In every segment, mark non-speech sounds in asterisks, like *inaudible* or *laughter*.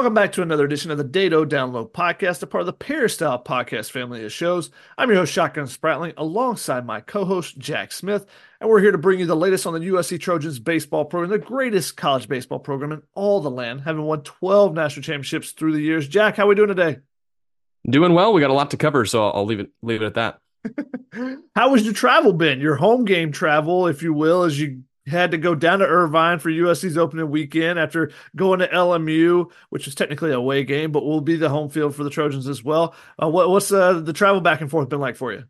Welcome back to another edition of the Dedeaux Download Podcast, a part of the Peristyle Podcast family of shows. I'm your host, Shotgun Spratling, alongside my co host, Jack Smith, and we're here to bring you the latest on the USC Trojans baseball program, the greatest college baseball program in all the land, having won 12 national championships through the years. Jack, how are we doing today? Doing well. We got a lot to cover, so I'll leave it leave it at that. *laughs* how was your travel been? Your home game travel, if you will, as you had to go down to Irvine for USC's opening weekend after going to LMU, which is technically a away game, but will be the home field for the Trojans as well. Uh, what, what's uh, the travel back and forth been like for you?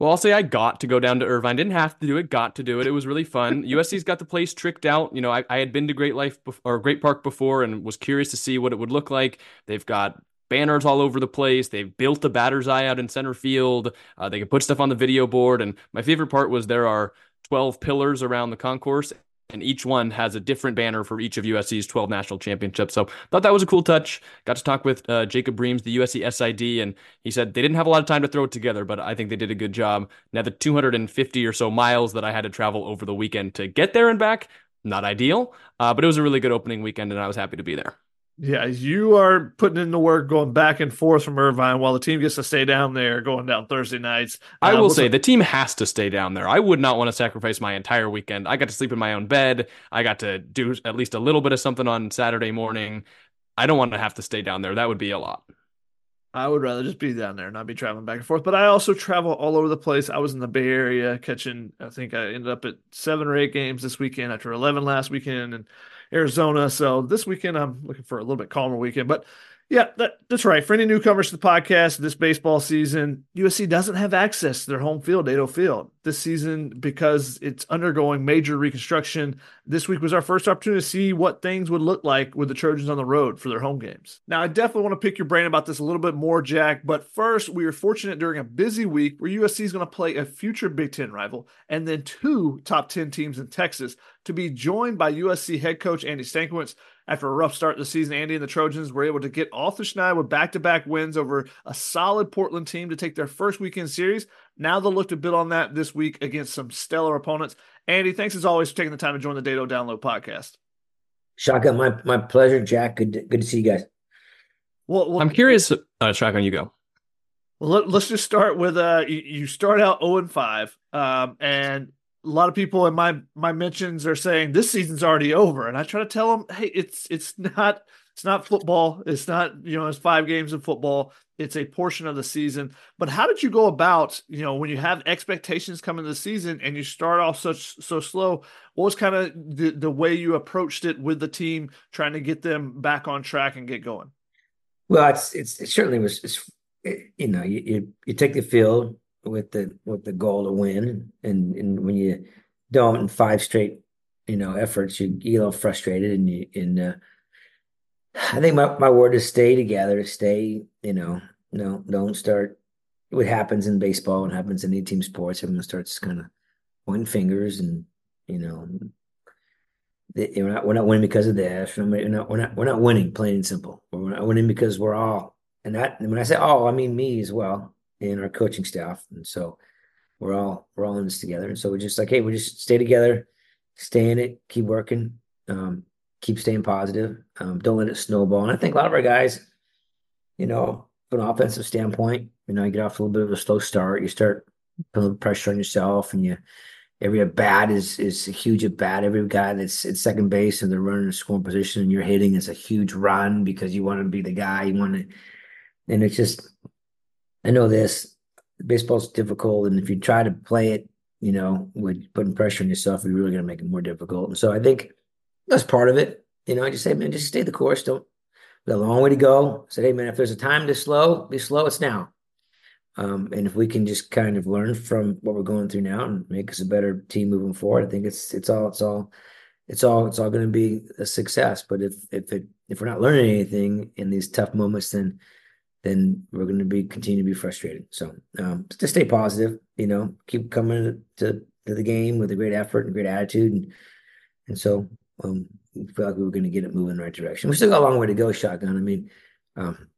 Well, I'll say I got to go down to Irvine. Didn't have to do it. Got to do it. It was really fun. *laughs* USC's got the place tricked out. You know, I, I had been to Great Life or Great Park before and was curious to see what it would look like. They've got banners all over the place. They've built the batter's eye out in center field. Uh, they can put stuff on the video board. And my favorite part was there are 12 pillars around the concourse and each one has a different banner for each of USC's 12 national championships. So thought that was a cool touch. Got to talk with uh, Jacob Breams, the USC SID, and he said they didn't have a lot of time to throw it together, but I think they did a good job. Now the 250 or so miles that I had to travel over the weekend to get there and back, not ideal, uh, but it was a really good opening weekend, and I was happy to be there. Yeah, you are putting in the work going back and forth from Irvine while the team gets to stay down there going down Thursday nights. Uh, I will say the team has to stay down there. I would not want to sacrifice my entire weekend. I got to sleep in my own bed. I got to do at least a little bit of something on Saturday morning. I don't want to have to stay down there. That would be a lot. I would rather just be down there, not be traveling back and forth. But I also travel all over the place. I was in the Bay Area catching, I think I ended up at seven or eight games this weekend after 11 last weekend. And Arizona. So this weekend, I'm looking for a little bit calmer weekend. But yeah, that, that's right. For any newcomers to the podcast this baseball season, USC doesn't have access to their home field, Dedeaux Field, this season because it's undergoing major reconstruction. This week was our first opportunity to see what things would look like with the Trojans on the road for their home games. Now, I definitely want to pick your brain about this a little bit more, Jack. But first, we were fortunate during a busy week where USC is going to play a future Big Ten rival and then two top 10 teams in Texas to be joined by USC head coach Andy Stankiewicz after a rough start to the season, Andy and the Trojans were able to get off the schneid with back to back wins over a solid Portland team to take their first weekend series. Now they'll look to build on that this week against some stellar opponents. Andy, thanks as always for taking the time to join the Dedeaux Download podcast. Shotgun, my, my pleasure, Jack. Good to, good to see you guys. Well, well I'm curious. Uh, Shotgun, you go. Well, let, us just start with uh, you, you start out 0 and 5, um, and a lot of people in my my mentions are saying this season's already over, and I try to tell them, hey, it's it's not it's not football. It's not you know it's five games of football. It's a portion of the season. But how did you go about you know when you have expectations coming the season and you start off such so slow? What was kind of the the way you approached it with the team, trying to get them back on track and get going? Well, it's it's it certainly was. You know, you, you you take the field with the with the goal to win, and and when you don't in five straight you know efforts, you get a little frustrated, and you and uh, I think my my word is stay together, stay you know no don't start. What happens in baseball and happens in any team sports, everyone starts kind of pointing fingers and you know we're not we're not winning because of this. We're not we're not we're not winning, plain and simple. We're not winning because we're all and that when I say all, I mean me as well and our coaching staff. And so we're all we're all in this together. And so we're just like, hey, we just stay together, stay in it, keep working, um, keep staying positive. Um, don't let it snowball. And I think a lot of our guys, you know, from an offensive standpoint, you know, you get off a little bit of a slow start, you start putting pressure on yourself and you every at bat is is a huge at bat. Every guy that's at second base and they're running a scoring position and you're hitting is a huge run because you want to be the guy. You want to, and it's just I know this baseball's difficult, and if you try to play it, you know, with putting pressure on yourself, you're really going to make it more difficult. And so I think that's part of it. You know, I just say, man, just stay the course. Don't. Got a long way to go. I said, hey, man, if there's a time to slow, be slow. It's now. Um, and if we can just kind of learn from what we're going through now and make us a better team moving forward, I think it's it's all it's all it's all it's all going to be a success. But if if it if we're not learning anything in these tough moments, then then we're going to be continue to be frustrated. So um, just stay positive, you know, keep coming to, to the game with a great effort and great attitude, and and so um, we feel like we were going to get it moving in the right direction. We still got a long way to go, shotgun. I mean, um,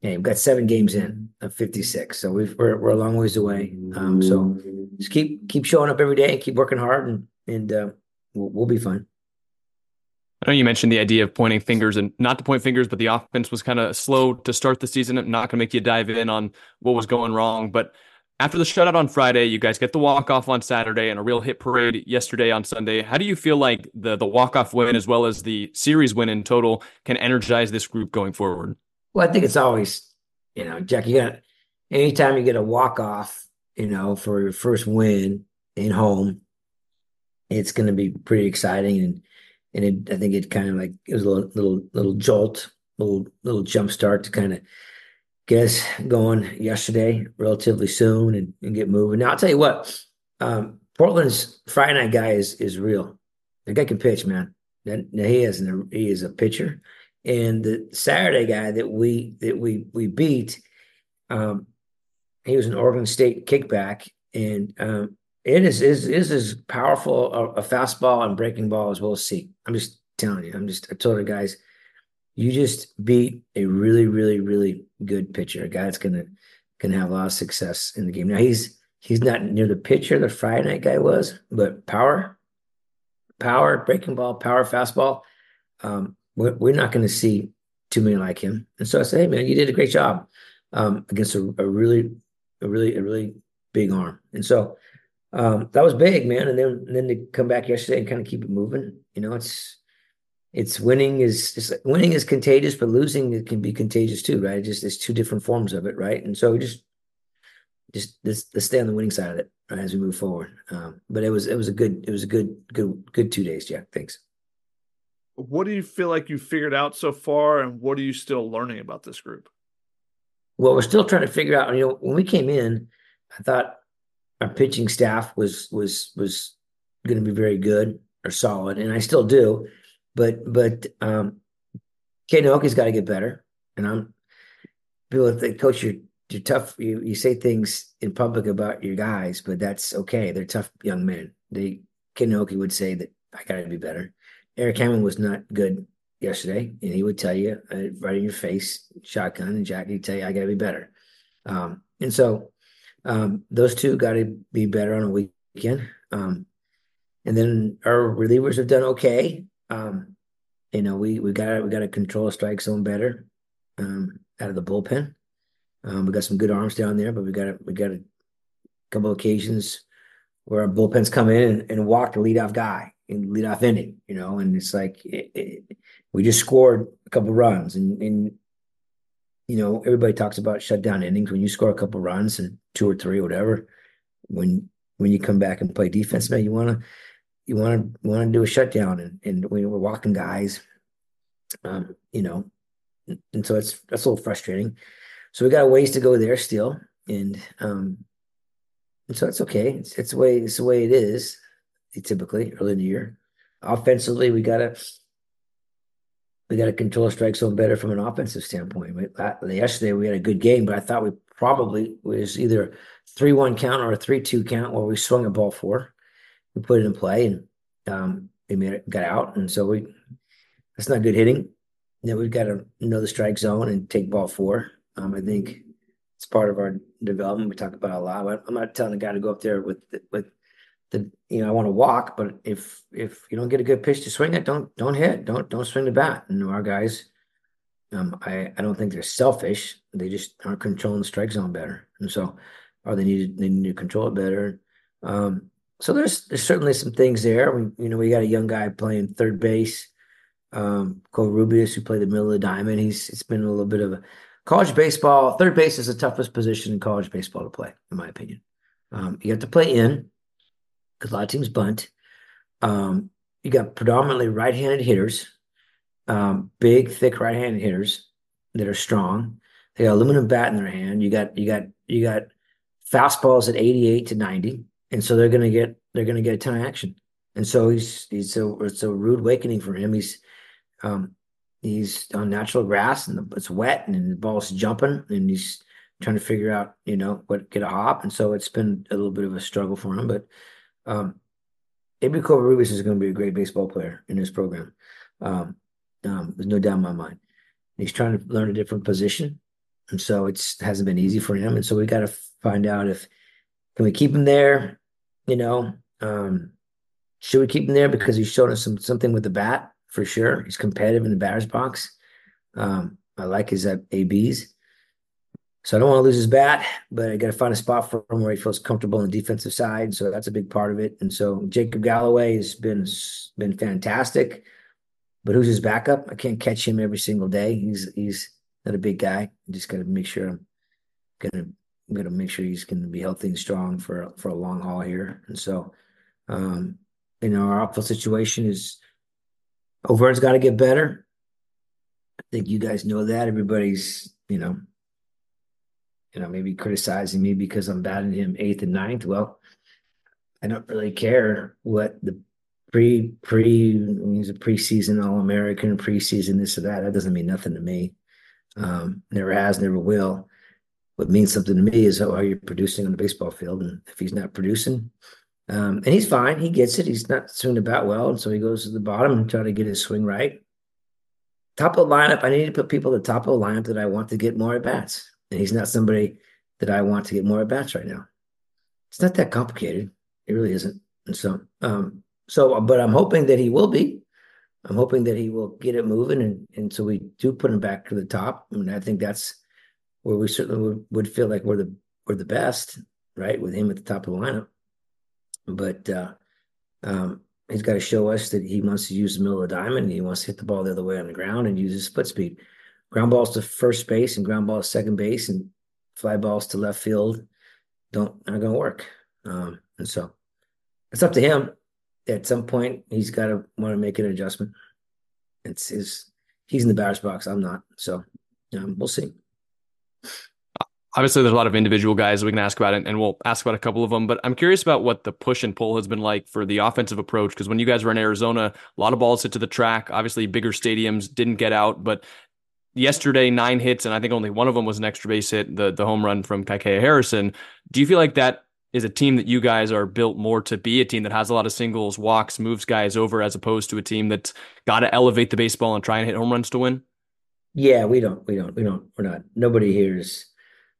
hey, we've got seven games in of fifty six, so we've, we're we're a long ways away. Um, so just keep keep showing up every day, and keep working hard, and and uh, we'll, we'll be fine. I know you mentioned the idea of pointing fingers and not to point fingers, but the offense was kind of slow to start the season. I'm not going to make you dive in on what was going wrong, but after the shutout on Friday, you guys get the walk off on Saturday and a real hit parade yesterday on Sunday. How do you feel like the the walk off win as well as the series win in total can energize this group going forward? Well, I think it's always, you know, Jack. You got anytime you get a walk off, you know, for your first win in home, it's going to be pretty exciting and and it, I think it kind of like it was a little little little jolt, little little jump start to kind of get us going yesterday, relatively soon, and, and get moving. Now I'll tell you what, um, Portland's Friday night guy is is real. The guy can pitch, man. Now, he is an, he is a pitcher, and the Saturday guy that we that we we beat, um, he was an Oregon State kickback, and um, it is is is as powerful a, a, fastball and breaking ball as we'll see. I'm just telling you. I'm just I told the guys, you just beat a really really really good pitcher, a guy that's gonna gonna have a lot of success in the game. Now he's he's not near the pitcher the Friday night guy was, but power, power, breaking ball, power, fastball. Um, we're, we're not going to see too many like him. And so I said, hey man, you did a great job um, against a, a really, a really, a really big arm. And so um, that was big, man. And then and then to come back yesterday and kind of keep it moving. You know, it's it's winning is it's, winning is contagious, but losing it can be contagious too, right? It just there's two different forms of it, right? And so we just just let's, let's stay on the winning side of it right, as we move forward. Um, but it was it was a good it was a good good good two days, Jack. Thanks. What do you feel like you figured out so far, and what are you still learning about this group? Well, we're still trying to figure out. You know, when we came in, I thought our pitching staff was was was going to be very good or solid, and I still do. But but um, Aoki's got to get better, and I'm people think, Coach, you're you're tough. You you say things in public about your guys, but that's okay. They're tough young men. They Naoki would say that I got to be better. Eric Hammond was not good yesterday, and he would tell you uh, right in your face, shotgun, and Jack, he'd tell you I got to be better. Um, and so um, those two got to be better on a weekend. Um, and then our relievers have done okay. Um, you know, we we got we got to control strike zone better um, out of the bullpen. Um, we got some good arms down there, but we got we got a couple of occasions where our bullpens come in and, and walk the leadoff guy and leadoff inning, you know, and it's like it, it, we just scored a couple runs and and you know, everybody talks about shutdown innings when you score a couple runs and two or three or whatever. When when you come back and play defense, man, you want to you want to do a shutdown, and and we we're walking guys, um, you know, and so it's that's a little frustrating. So we got ways to go there still, and um, and so it's okay. It's it's the way it's the way it is. Typically early in the year, offensively, we gotta we got to control strike zone better from an offensive standpoint. Yesterday we had a good game, but I thought we probably was either three one count or a three two count where we swung a ball four. We put it in play and um, we made it got out, and so we that's not good hitting. Then we've got to know the strike zone and take ball four. Um, I think it's part of our development. We talk about a lot. I'm not telling the guy to go up there with with the you know I want to walk, but if if you don't get a good pitch to swing it, don't don't hit, don't don't swing the bat. And our guys, um, I I don't think they're selfish. They just aren't controlling the strike zone better, and so or they need they need to control it better. Um, so there's there's certainly some things there. We you know we got a young guy playing third base, um, Covarrubias, who played the middle of the diamond. He's it's been a little bit of a college baseball. Third base is the toughest position in college baseball to play, in my opinion. Um, you have to play in because a lot of teams bunt. Um, you got predominantly right-handed hitters, um, big, thick right-handed hitters that are strong. They got aluminum bat in their hand. You got you got you got fastballs at 88 to 90, and so they're gonna get they're gonna get a ton of action. And so he's he's so it's a rude awakening for him. He's um he's on natural grass and it's wet and the ball's jumping and he's trying to figure out you know what get a hop and so it's been a little bit of a struggle for him but um, Avery Covarrubias is going to be a great baseball player in this program. Um, um, there's no doubt in my mind. He's trying to learn a different position, and so it's hasn't been easy for him. And so we got to find out if can we keep him there. You know, um, should we keep him there because he's shown us some something with the bat? for sure. He's competitive in the batter's box. Um, I like his uh, ABs. So I don't want to lose his bat, but I got to find a spot for him where he feels comfortable on the defensive side. So that's a big part of it. And so Jacob Galloway has been been fantastic. But who's his backup? I can't catch him every single day. He's he's not a big guy. I just got to make sure I'm gonna I'm gonna make sure he's gonna be healthy and strong for for a long haul here. And so, um, you know, our outfield situation is Overn's got to get better. I think you guys know that. Everybody's you know, you know, maybe criticizing me because I'm batting him eighth and ninth. Well, I don't really care what the pre pre he's a preseason All American, preseason this or that. That doesn't mean nothing to me. Um, never has, never will. What means something to me is how are you producing on the baseball field, and if he's not producing, um, and he's fine, he gets it. He's not swinging about well, and so he goes to the bottom and try to get his swing right. Top of the lineup, I need to put people at the top of the lineup that I want to get more at bats, and he's not somebody that I want to get more at bats right now. It's not that complicated. It really isn't. And so, um, so, but I'm hoping that he will be. I'm hoping that he will get it moving, and and so we do put him back to the top. I mean, I think that's where we certainly would, would feel like we're the we're the best, right, with him at the top of the lineup. But uh, um, he's got to show us that he wants to use the middle of the diamond. he wants to hit the ball the other way on the ground and use his split speed. Ground balls to first base and ground balls to second base and fly balls to left field don't not going to work. Um, and so it's up to him at some point he's got to want to make an adjustment. It's his he's in the batter's box. I'm not. So um, we'll see. Obviously, there's a lot of individual guys we can ask about, and we'll ask about a couple of them. But I'm curious about what the push and pull has been like for the offensive approach. Because when you guys were in Arizona, a lot of balls hit to the track. Obviously, bigger stadiums didn't get out, but yesterday nine hits, and I think only one of them was an extra base hit, the the home run from Kaikea Harrison. Do you feel like that is a team that you guys are built more to be a team that has a lot of singles, walks, moves guys over, as opposed to a team that's got to elevate the baseball and try and hit home runs to win? Yeah, we don't, we don't, we don't, we're not. Nobody here is,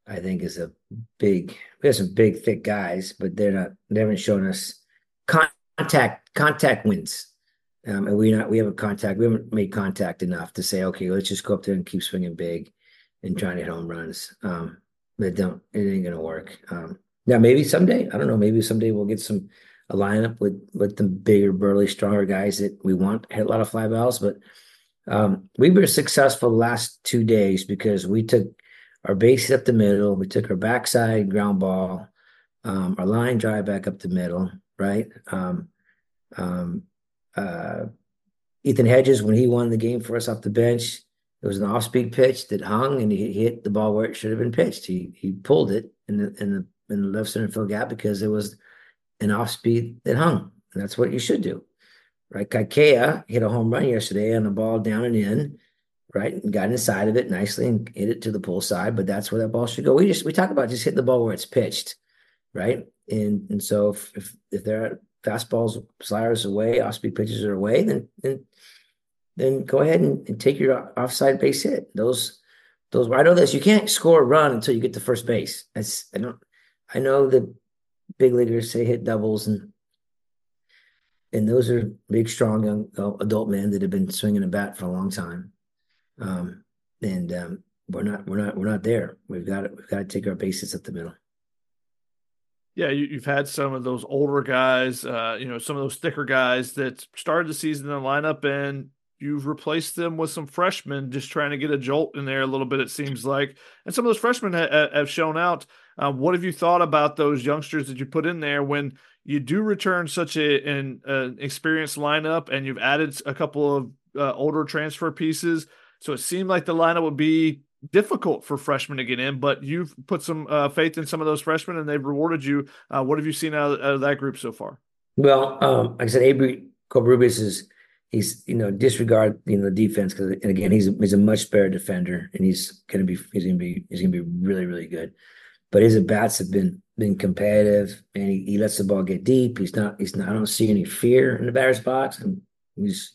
I think, is a big. We have some big, thick guys, but they're not. They haven't shown us contact. Contact wins, um, and we not. We haven't contact. We haven't made contact enough to say, okay, let's just go up there and keep swinging big, and trying to hit home runs. Um, but don't. It ain't gonna work. Um, now, maybe someday, I don't know, maybe someday we'll get some a lineup with with the bigger, burly, stronger guys that we want hit a lot of fly balls. But um, we were successful the last two days because we took our base up the middle, we took our backside ground ball, um, our line drive back up the middle, right? Um, um, uh, Ethan Hedges, when he won the game for us off the bench, it was an off-speed pitch that hung and he hit the ball where it should have been pitched. He he pulled it in the in the in the left center field gap because it was an off speed that hung. And that's what you should do. Right. Kaikea hit a home run yesterday on a ball down and in, right? And got inside of it nicely and hit it to the pull side, but that's where that ball should go. We just we talk about just hitting the ball where it's pitched, right? And and so if if, if there are fastballs, sliders away, off speed pitches are away, then then then go ahead and, and take your offside base hit. Those those I know this. You can't score a run until you get to first base. That's I don't I know the big leaguers say hit doubles and and those are big, strong young uh, adult men that have been swinging a bat for a long time. Um, and um, we're not, we're not, we're not there. We've got to, we've got to take our bases at the middle. Yeah, you, have had some of those older guys, uh, you know, some of those thicker guys that started the season in the lineup, and you've replaced them with some freshmen, just trying to get a jolt in there a little bit. It seems like, and some of those freshmen ha- have shown out. Uh, what have you thought about those youngsters that you put in there when you do return such a, an, an experienced lineup and you've added a couple of uh, older transfer pieces? So it seemed like the lineup would be difficult for freshmen to get in, but you've put some uh, faith in some of those freshmen and they've rewarded you. Uh, what have you seen out of, out of, that group so far? Well, um, like I said, Avery Covarrubias is he's you know disregard you know the defense because and again he's he's a much better defender and he's gonna be he's gonna be he's gonna be really really good but his at bats have been been competitive, and he, he lets the ball get deep. He's not he's not. I don't see any fear in the batter's box, and he's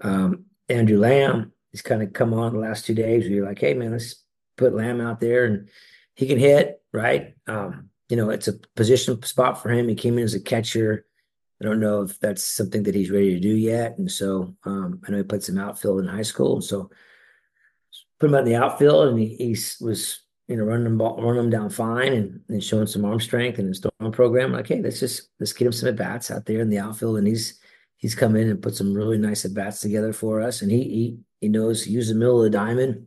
um, Andrew Lamb. He's kind of come on the last two days. Where you're like, hey man, let's put Lamb out there, and he can hit right. Um, you know, it's a position spot for him. He came in as a catcher. I don't know if that's something that he's ready to do yet. And so um, I know he played some outfield in high school, and so put him out in the outfield, and he, was you know running them running them down fine, and, and showing some arm strength and his throwing program. Like, hey, let's just let's get him some at bats out there in the outfield, and he's he's come in and put some really nice at bats together for us, and he he he knows use the middle of the diamond.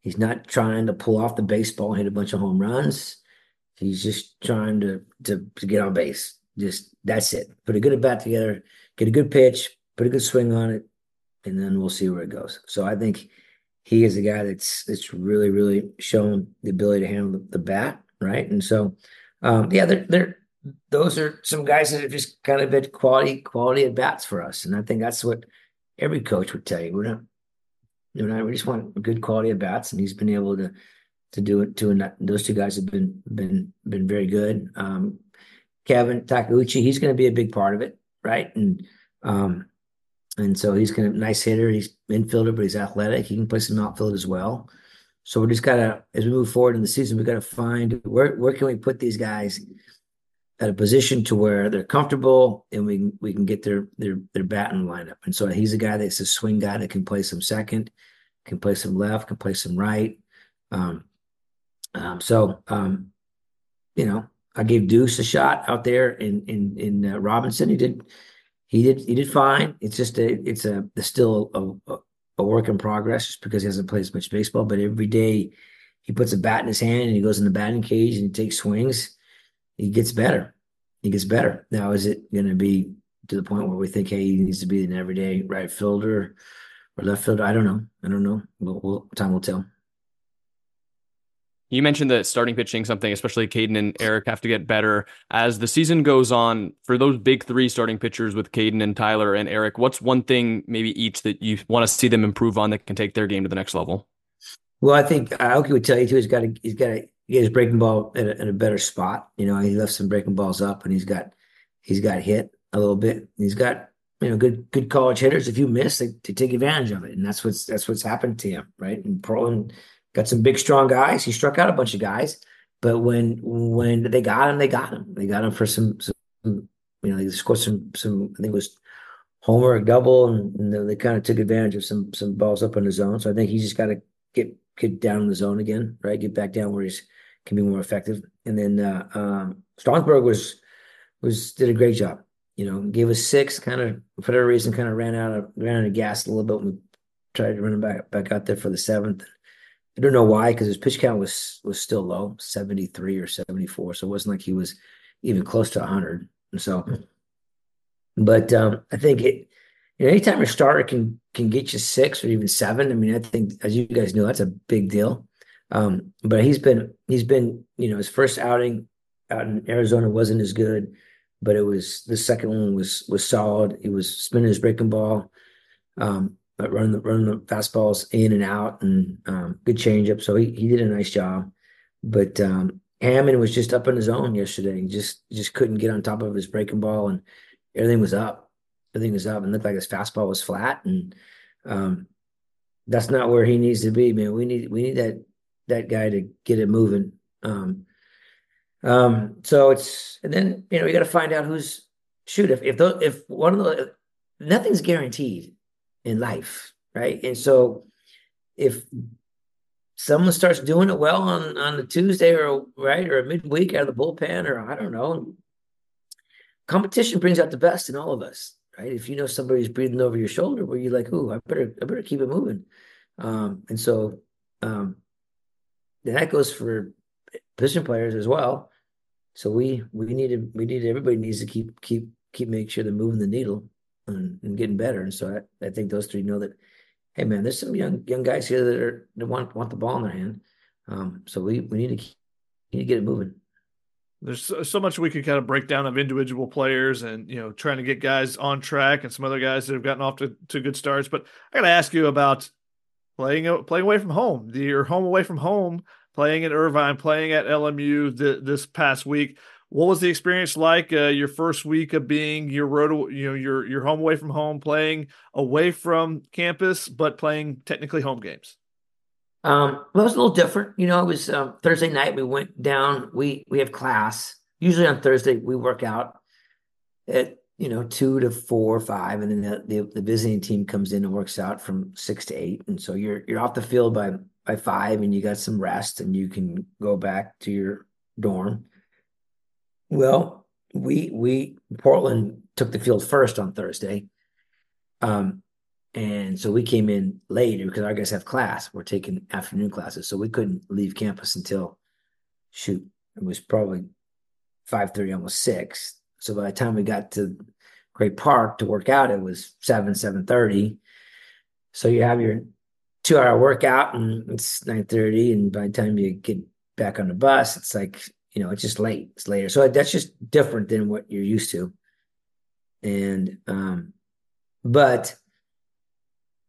He's not trying to pull off the baseball and hit a bunch of home runs. He's just trying to to, to get on base. Just that's it. Put a good at bat together, get a good pitch, put a good swing on it, and then we'll see where it goes. So I think he is a guy that's that's really really shown the ability to handle the, the bat, right? And so, um, yeah, they're they're those are some guys that have just kind of been quality quality at bats for us, and I think that's what every coach would tell you. We're not, you know, we just want good quality at bats, and he's been able to to do it. To those two guys have been been been very good. Um, Kevin Takeuchi, he's going to be a big part of it, right? And um, and so he's going to nice hitter. He's infielder, but he's athletic. He can play some outfield as well. So we just gotta, as we move forward in the season, we gotta find where where can we put these guys at a position to where they're comfortable and we we can get their their their batting lineup. And so he's a guy that's a swing guy that can play some second, can play some left, can play some right. Um, um, so um, you know, I gave Duce a shot out there in in in uh, Robinson. He did he did he did fine. It's just a it's a it's still a, a, a work in progress just because he hasn't played as much baseball. But every day he puts a bat in his hand and he goes in the batting cage and he takes swings he gets better. He gets better. Now, is it going to be to the point where we think, hey, he needs to be an everyday right fielder or left fielder? I don't know. I don't know. We'll, we'll, time will tell. You mentioned that starting pitching something, especially Caden and Eric, have to get better as the season goes on. For those big three starting pitchers with Caden and Tyler and Eric, what's one thing maybe each that you want to see them improve on that can take their game to the next level? Well, I think Aoki would tell you too. He's got to he's got to get his breaking ball in a, in a, better spot. You know, he left some breaking balls up, and he's got he's got hit a little bit. He's got you know good good college hitters. If you miss, they, they take advantage of it, and that's what's that's what's happened to him, right? And Portland got some big strong guys. He struck out a bunch of guys, but when when they got him, they got him. They got him for some, some you know they scored some some. I think it was homer a double, and, and they kind of took advantage of some some balls up in the zone. So I think he's just got to get get down in the zone again, right? Get back down where he's can be more effective. And then uh, um, Stromsborg was was did a great job. You know, gave us six. Kind of for whatever reason, kind of ran out of ran out of gas a little bit. When we tried to run him back back out there for the seventh. I don't know why, because his pitch count was was still low, seventy three or seventy four. So it wasn't like he was even close to hundred. And so, but um, I think it. You know, anytime a starter can can get you six or even seven, I mean, I think as you guys know, that's a big deal. Um, but he's been he's been you know his first outing out in Arizona wasn't as good, but it was the second one was was solid. He was spinning his breaking ball, um, but running the running the fastballs in and out and um, good changeup. So he he did a nice job. But um, Hammond was just up in his own yesterday. He just just couldn't get on top of his breaking ball, and everything was up. Everything was up, and looked like his fastball was flat. And um, that's not where he needs to be, man. We need we need that that guy to get it moving. Um, um, so it's and then you know you got to find out who's shoot if if the, if one of the nothing's guaranteed in life, right? And so if someone starts doing it well on on a Tuesday or right or a midweek out of the bullpen or I don't know, competition brings out the best in all of us, right? If you know somebody's breathing over your shoulder, where you're like, "Ooh, I better I better keep it moving," um, and so um, that goes for position players as well. So we we need to we need everybody needs to keep keep keep making sure they're moving the needle and, and getting better. And so I, I think those three know that. Hey man, there's some young young guys here that are that want want the ball in their hand. Um, so we we need to keep, need to get it moving. There's so much we could kind of break down of individual players and you know trying to get guys on track and some other guys that have gotten off to, to good starts. But I got to ask you about playing playing away from home. Your home away from home playing at Irvine, playing at LMU th- this past week. What was the experience like? Uh, your first week of being your road, you know, your your home away from home, playing away from campus, but playing technically home games. Um, well, it was a little different. You know, it was um, Thursday night. We went down. We we have class usually on Thursday. We work out, at you know two to four or five, and then the, the, the visiting team comes in and works out from six to eight, and so you're you're off the field by by five, and you got some rest, and you can go back to your dorm. Well, we we Portland took the field first on Thursday. Um, and so we came in later because our guys have class. We're taking afternoon classes, so we couldn't leave campus until shoot. It was probably five thirty, almost six. So by the time we got to Great Park to work out, it was seven seven thirty. So you have your two hour workout, and it's nine thirty, and by the time you get back on the bus, it's like you know it's just late. It's later, so that's just different than what you're used to. And um, but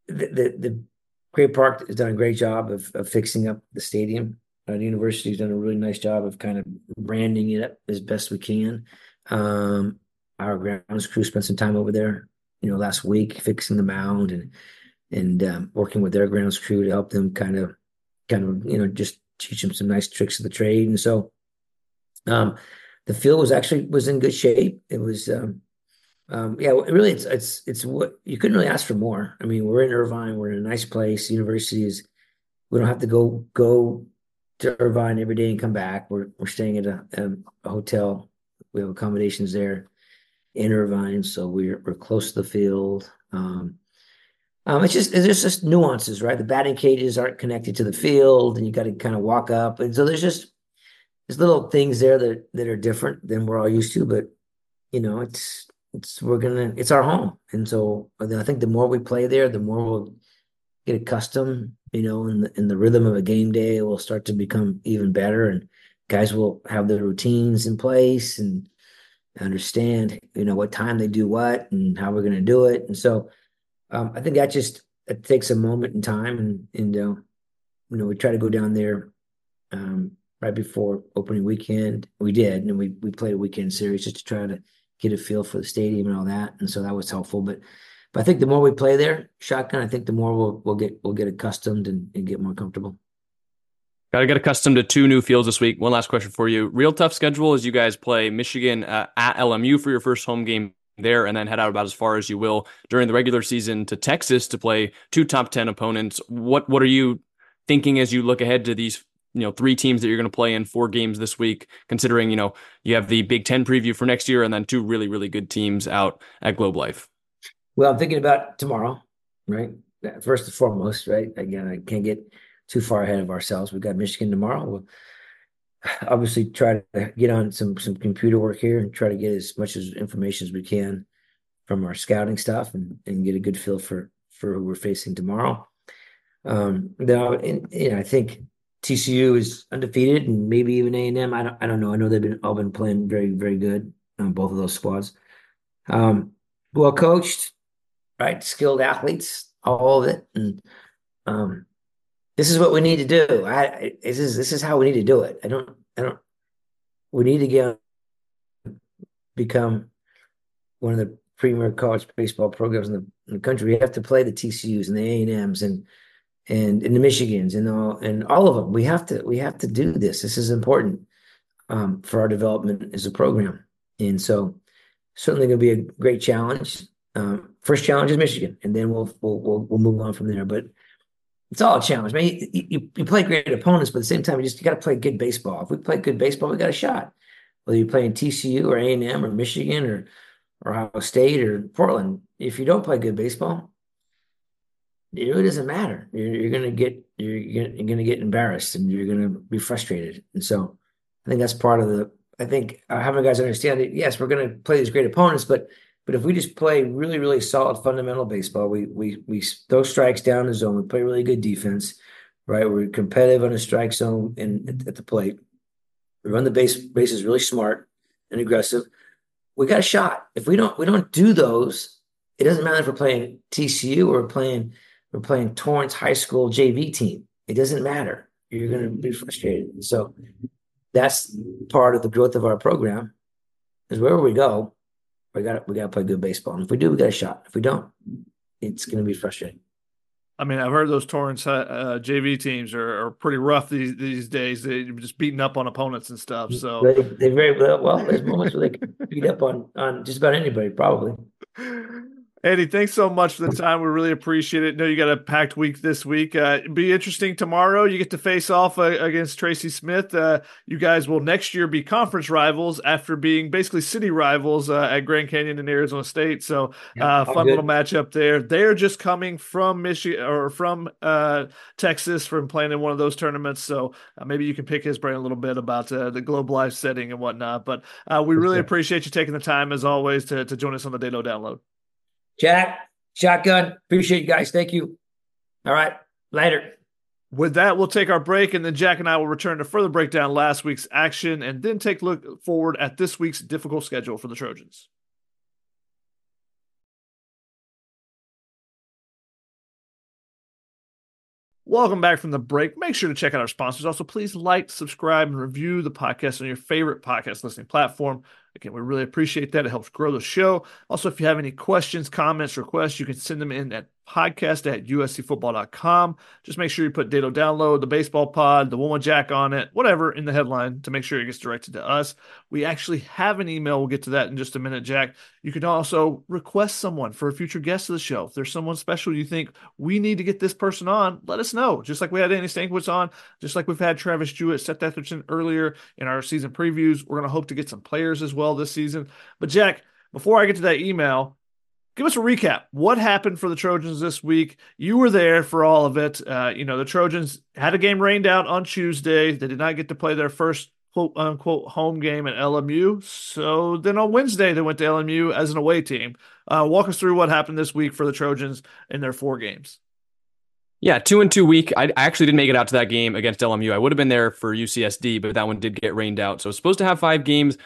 the, the, the Great Park has done a great job of, of fixing up the stadium. Uh, the university's done a really nice job of kind of branding it up as best we can. Um, our grounds crew spent some time over there, you know, last week fixing the mound and and um, working with their grounds crew to help them kind of, kind of, you know, just teach them some nice tricks of the trade. And so, um, the field was actually was in good shape. It was um, um, yeah, really, it's it's it's what you couldn't really ask for more. I mean, we're in Irvine, we're in a nice place. University is we don't have to go go to Irvine every day and come back. We're we're staying at a, a hotel. We have accommodations there in Irvine, so we're we're close to the field. Um, um, it's just there's just nuances, right? The batting cages aren't connected to the field, and you got to kind of walk up, and so there's just there's little things there that that are different than we're all used to. But you know, it's it's we're gonna it's our home, and so I think the more we play there, the more we'll get accustomed. You know, in the in the rhythm of a game day, will start to become even better, and guys will have their routines in place and understand you know what time they do what and how we're to do it. And so um, i think that just it takes a moment in time and and uh, you know we try to go down there um, right before opening weekend. We did and we we played a weekend series just to try to get a feel for the stadium and all that. And so that was helpful. But but I think the more we play there, shotgun, I think the more we'll we'll get we'll get accustomed and, and get more comfortable. Got to get accustomed to two new fields this week. One last question for you: Real tough schedule as you guys play Michigan uh, at LMU for your first home game there, and then head out about as far as you will during the regular season to Texas to play two top ten opponents. What what are you thinking as you look ahead to these you know three teams that you're going to play in four games this week considering you know you have the big 10 preview for next year and then two really really good teams out at globe life. Well i'm thinking about tomorrow right? First and foremost right? Again i can't get too far ahead of ourselves. We've got michigan tomorrow. We'll obviously try to get on some some computer work here and try to get as much as information as we can from our scouting stuff and, and get a good feel for for who we're facing tomorrow. Um now and, know i think TCU is undefeated, and maybe even A and M. I don't, I don't know. I know they've been all been playing very, very good on both of those squads. Um, well coached, right? Skilled athletes, all of it, and um, this is what we need to do. I this is this is how we need to do it. I don't, I don't. We need to get become one of the premier college baseball programs in the, in the country. We have to play the TCU's and the A and M's and and in the Michigans and all and all of them. We have to we have to do this. This is important um, for our development as a program. And so certainly going to be a great challenge. Um, first challenge is Michigan, and then we'll we'll we'll, we'll move on from there. But it's all a challenge. I mean, you, you, you play great opponents, but at the same time, you just you got to play good baseball. If we play good baseball, we got a shot. Whether you're playing TCU or A and M or Michigan or or Ohio State or Portland, if you don't play good baseball, it doesn't matter. You're, you're gonna get you're, you're gonna get embarrassed and you're gonna be frustrated. And so I think that's part of the. I think uh, having guys understand that yes, we're gonna play these great opponents, but but if we just play really really solid fundamental baseball, we we we throw strikes down the zone, we play really good defense, right? We're competitive on the strike zone and at, at the plate. We run the base bases really smart and aggressive. We got a shot. If we don't we don't do those, it doesn't matter if we're playing TCU or playing we're playing Torrance High School JV team. It doesn't matter. You're going to be frustrated. So that's part of the growth of our program. Is wherever we go, we got we got to play good baseball. And if we do, we got a shot. If we don't, it's going to be frustrating. I mean, I've heard those Torrance uh, JV teams are, are pretty rough these these days. They're just beating up on opponents and stuff. So they, they very well. Well, there's moments where they beat up on on just about anybody, probably. *laughs* Eddie, thanks so much for the time. We really appreciate it. I know you got a packed week this week. Uh, be interesting tomorrow. You get to face off uh, against Tracy Smith. Uh, you guys will next year be conference rivals after being basically city rivals uh, at Grand Canyon and Arizona State. So, uh, fun good. little matchup there. They're just coming from Michigan or from uh, Texas from playing in one of those tournaments. So maybe you can pick his brain a little bit about the Globe Life setting and whatnot. But we really appreciate you taking the time, as always, to, to join us on the Dedeaux Download. Jack, shotgun. Appreciate you guys. Thank you. All right. Later. With that, we'll take our break, and then Jack and I will return to further break down last week's action and then take a look forward at this week's difficult schedule for the Trojans. Welcome back from the break. Make sure to check out our sponsors. Also, please like, subscribe, and review the podcast on your favorite podcast listening platform. Again, we really appreciate that. It helps grow the show. Also, if you have any questions, comments, requests, you can send them in at podcast at uscfootball.com. Just make sure you put Dedeaux Download, the baseball pod, the one Woman Jack on it, whatever in the headline to make sure it gets directed to us. We actually have an email. We'll get to that in just a minute, Jack. You can also request someone for a future guest of the show. If there's someone special you think we need to get this person on, let us know. Just like we had Andy Stankiewicz on, just like we've had Travis Jewett, Seth Etheridge earlier in our season previews. We're going to hope to get some players as well this season. But Jack, before I get to that email, give us a recap. What happened for the Trojans this week? You were there for all of it. Uh, you know, the Trojans had a game rained out on Tuesday. They did not get to play their first quote unquote home game at LMU. So then on Wednesday, they went to LMU as an away team. Uh, walk us through what happened this week for the Trojans in their four games. Yeah, two and two week. I actually didn't make it out to that game against LMU. I would have been there for UCSD, but that one did get rained out. So supposed to have five games.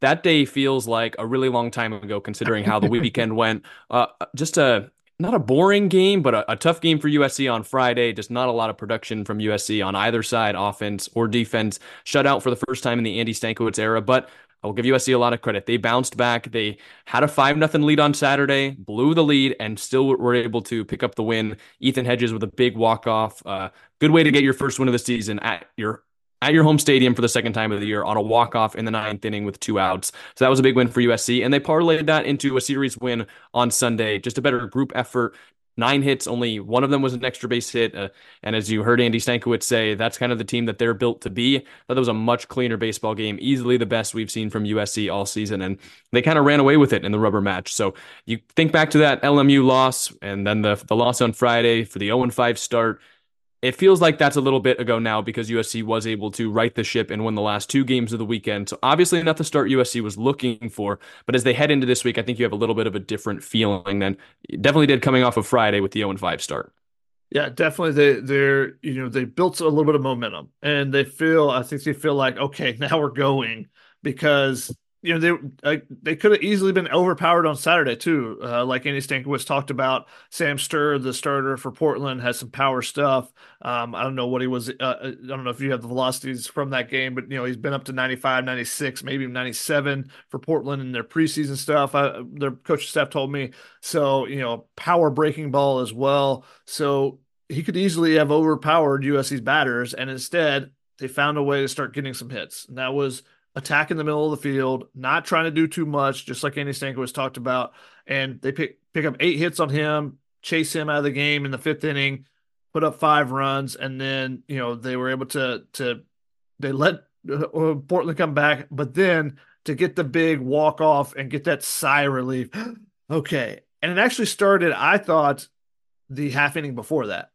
That day feels like a really long time ago, considering how the weekend *laughs* went. Uh, just a not a boring game, but a, a, tough game for USC on Friday. Just not a lot of production from USC on either side, offense or defense. Shut out for the first time in the Andy Stankiewicz era, but I will give USC a lot of credit. They bounced back. They had a 5 nothing lead on Saturday, blew the lead, and still were able to pick up the win. Ethan Hedges with a big walk off. Uh, good way to get your first win of the season at your at your home stadium for the second time of the year on a walk off in the ninth inning with two outs. So that was a big win for USC, and they parlayed that into a series win on Sunday. Just a better group effort, nine hits, only one of them was an extra base hit. Uh, and as you heard Andy Stankiewicz say, that's kind of the team that they're built to be. But that was a much cleaner baseball game, easily the best we've seen from USC all season. And they kind of ran away with it in the rubber match. So you think back to that LMU loss and then the, the loss on Friday for the 0 5 start it feels like that's a little bit ago now because USC was able to right the ship and win the last two games of the weekend. So obviously not the start USC was looking for, but as they head into this week, I think you have a little bit of a different feeling than definitely did coming off of Friday with the 0 5 start. Yeah, definitely. They they're you know they built a little bit of momentum and they feel I think they feel like okay *laughs* now we're going because you know they uh, they could have easily been overpowered on Saturday too. Uh, like Andy Stankiewicz talked about, Sam Sturr, the starter for Portland, has some power stuff. Um, I don't know what he was. Uh, uh, I don't know if you have the velocities from that game, but you know he's been up to 95, 96, maybe 97 for Portland in their preseason stuff. I, their coach staff told me so. You know, power breaking ball as well. So he could easily have overpowered USC's batters, and instead they found a way to start getting some hits, and that was attack in the middle of the field, not trying to do too much, just like Andy Stankiewicz talked about. And they pick pick up eight hits on him, chase him out of the game in the fifth inning, put up five runs, and then you know they were able to to they let uh, Portland come back, but then to get the big walk off and get that sigh relief. *gasps* okay, and it actually started. I thought the half inning before that.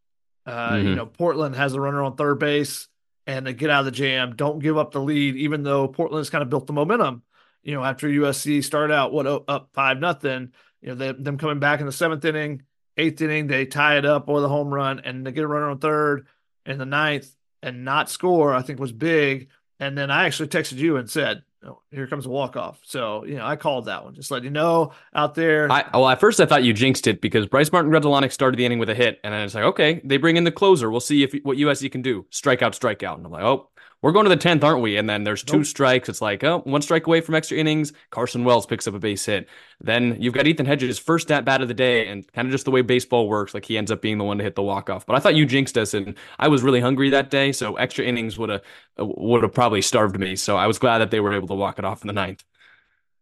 Uh, mm-hmm. You know, Portland has a runner on third base and to get out of the jam. Don't give up the lead, even though Portland's kind of built the momentum. You know, after USC started out what oh, up five nothing, you know, they, them coming back in the seventh inning, eighth inning, they tie it up with a home run, and they get a runner on third in the ninth and not score. I think was big. And then I actually texted you and said, oh, here comes a walk off. So, you know, I called that one. Just let you know out there. I, well, at first I thought you jinxed it because Bryce Martin Grudzielanek started the inning with a hit. And then it's like, okay, they bring in the closer. We'll see if what USC can do. Strikeout, strikeout. And I'm like, oh, we're going to the 10th, aren't we? And then there's two Nope. strikes. It's like, oh, one strike away from extra innings. Carson Wells picks up a base hit. Then you've got Ethan Hedges' first at bat of the day, and kind of just the way baseball works, like he ends up being the one to hit the walk off. But I thought you jinxed us, and I was really hungry that day, so extra innings would have would have probably starved me. So I was glad that they were able to walk it off in the ninth.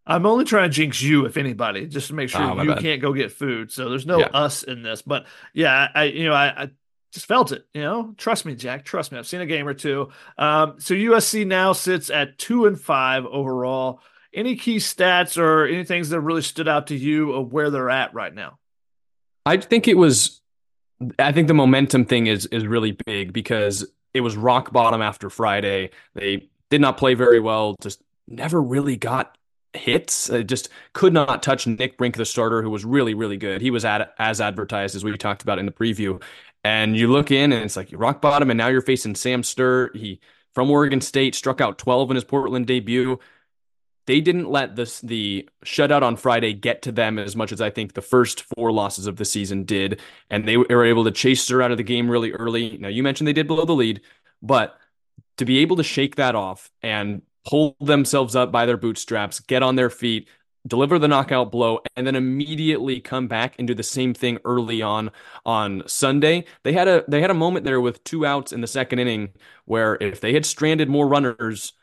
I'm only trying to jinx you, if anybody, just to make sure Oh, you bad. can't go get food. So there's no Yeah. us in this. But yeah, I you know I, I just felt it. You know, trust me, Jack. Trust me. I've seen a game or two. Um, so USC now sits at two and five overall. Any key stats or any things that really stood out to you of where they're at right now? I think it was. I think the momentum thing is is really big because it was rock bottom after Friday. They did not play very well. Just never really got hits. Uh, just could not touch Nick Brink, the starter, who was really really good. He was at as advertised as we talked about in the preview. And you look in and it's like rock bottom, and now you're facing Sam Stur. He from Oregon State struck out 12 in his Portland debut they didn't let this the shutout on Friday get to them as much as I think the first four losses of the season did, and they were able to chase her out of the game really early. Now you mentioned they did blow the lead, but to be able to shake that off and pull themselves up by their bootstraps, get on their feet, deliver the knockout blow, and then immediately come back and do the same thing early on on Sunday. They had a they had a moment there with two outs in the second inning where if they had stranded more runners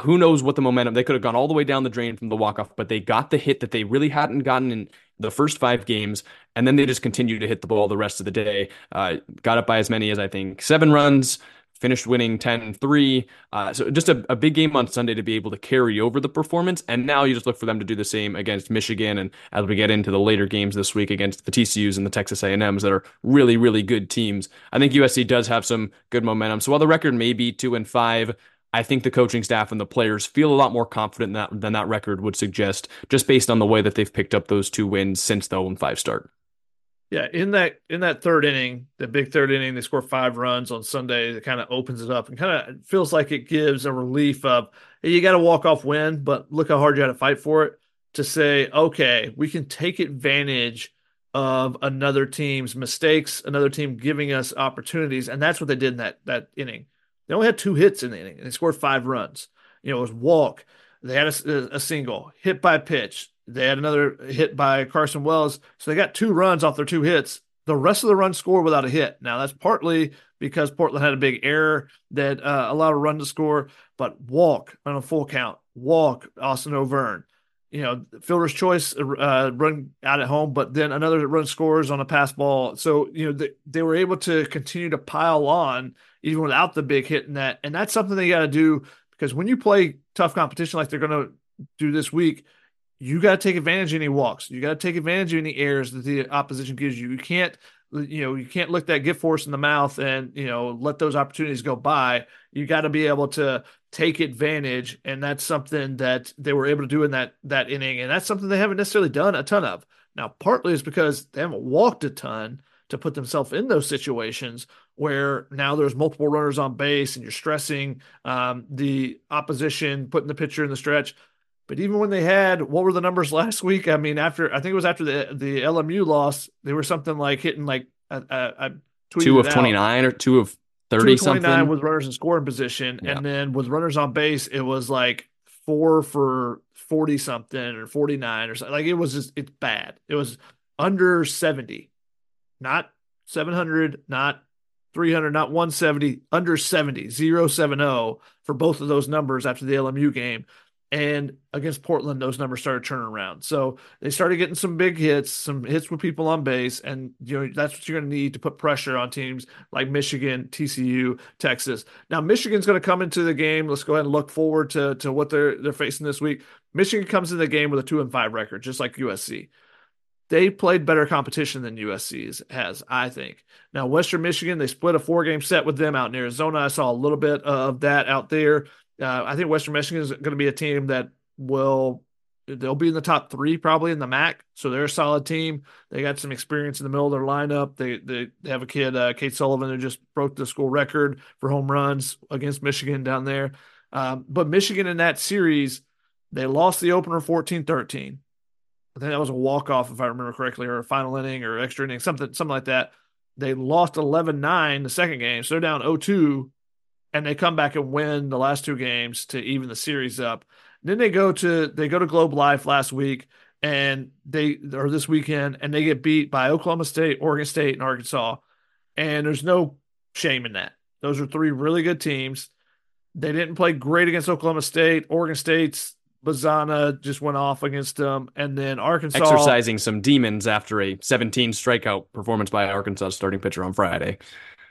who knows what the momentum they could have gone all the way down the drain from the walk off, but they got the hit that they really hadn't gotten in the first five games, and then they just continued to hit the ball the rest of the day. Uh, got up by as many as I think seven runs, finished winning 10-3. Uh, so just a, a big game on Sunday to be able to carry over the performance, and now you just look for them to do the same against Michigan, and as we get into the later games this week against the TCU's and the Texas A&Ms that are really really good teams. I think USC does have some good momentum. So while the record may be two and five. I think the coaching staff and the players feel a lot more confident than that, than that record would suggest, just based on the way that they've picked up those two wins since the 0 5 start. Yeah, in that in that third inning, the big third inning, they score five runs on Sunday. That kind of opens it up and kind of feels like it gives a relief of hey, you got to walk off win, but look how hard you had to fight for it. To say, okay, we can take advantage of another team's mistakes, another team giving us opportunities, and that's what they did in that that inning. They only had two hits in the inning, and they scored five runs. You know, it was walk. They had a, a single hit by pitch. They had another hit by Carson Wells. So they got two runs off their two hits. The rest of the run scored without a hit. Now, that's partly because Portland had a big error that uh, allowed a run to score, but walk on a full count, walk Austin Overn. You know, fielder's choice uh, run out at home, but then another run scores on a pass ball. So, you know, they, they were able to continue to pile on even without the big hit in that. And that's something they got to do because when you play tough competition like they're going to do this week, you got to take advantage of any walks. You got to take advantage of any errors that the opposition gives you. You can't, you know, you can't look that gift force in the mouth and you know let those opportunities go by. You got to be able to take advantage, and that's something that they were able to do in that that inning, and that's something they haven't necessarily done a ton of. Now, partly is because they haven't walked a ton to put themselves in those situations where now there's multiple runners on base and you're stressing um, the opposition, putting the pitcher in the stretch. But even when they had, what were the numbers *laughs* last week? I mean, after I think it was after the the LMU loss, they were something like hitting like a, I, I two of twenty nine or two of thirty something with runners in scoring position, Yeah. and then with runners on base, it was like four for forty something or forty nine or something. Like it was just it's bad. It was under seventy, not seven hundred, not 300, not 170, under 70, 070 for both of those numbers after the LMU game. And against Portland, those numbers started turning around. So they started getting some big hits, some hits with people on base. And, you know, that's what you're going to need to put pressure on teams like Michigan, TCU, Texas. Now, Michigan's going to come into the game. Let's go ahead and look forward to, to what they're, they're facing this week. Michigan comes in the game with a two and five record, just like USC they played better competition than USC has, I think. Now, Western Michigan, they split a four game set with them out in Arizona. I saw a little bit of that out there. Uh, I think Western Michigan is going to be a team that will. They'll be in the top three probably in the MAC, so they're a solid team. They got some experience in the middle of their lineup. They they, they have a kid, uh, Kate Sullivan, who just broke the school record for home runs against Michigan down there. Um, but Michigan in that series, they lost the opener 14 13. I think that was a walk off, if I remember correctly, or a final inning or extra inning, something something like that. They lost 11 9 the second game, so they're down 0 2. And they come back and win the last two games to even the series up. Then they go to they go to Globe Life last week and they or this weekend and they get beat by Oklahoma State, Oregon State, and Arkansas. And there's no shame in that. Those are three really good teams. They didn't play great against Oklahoma State. Oregon State's Bazzana just went off against them, and then Arkansas exercising some demons after a 17 strikeout performance by Arkansas starting pitcher on Friday.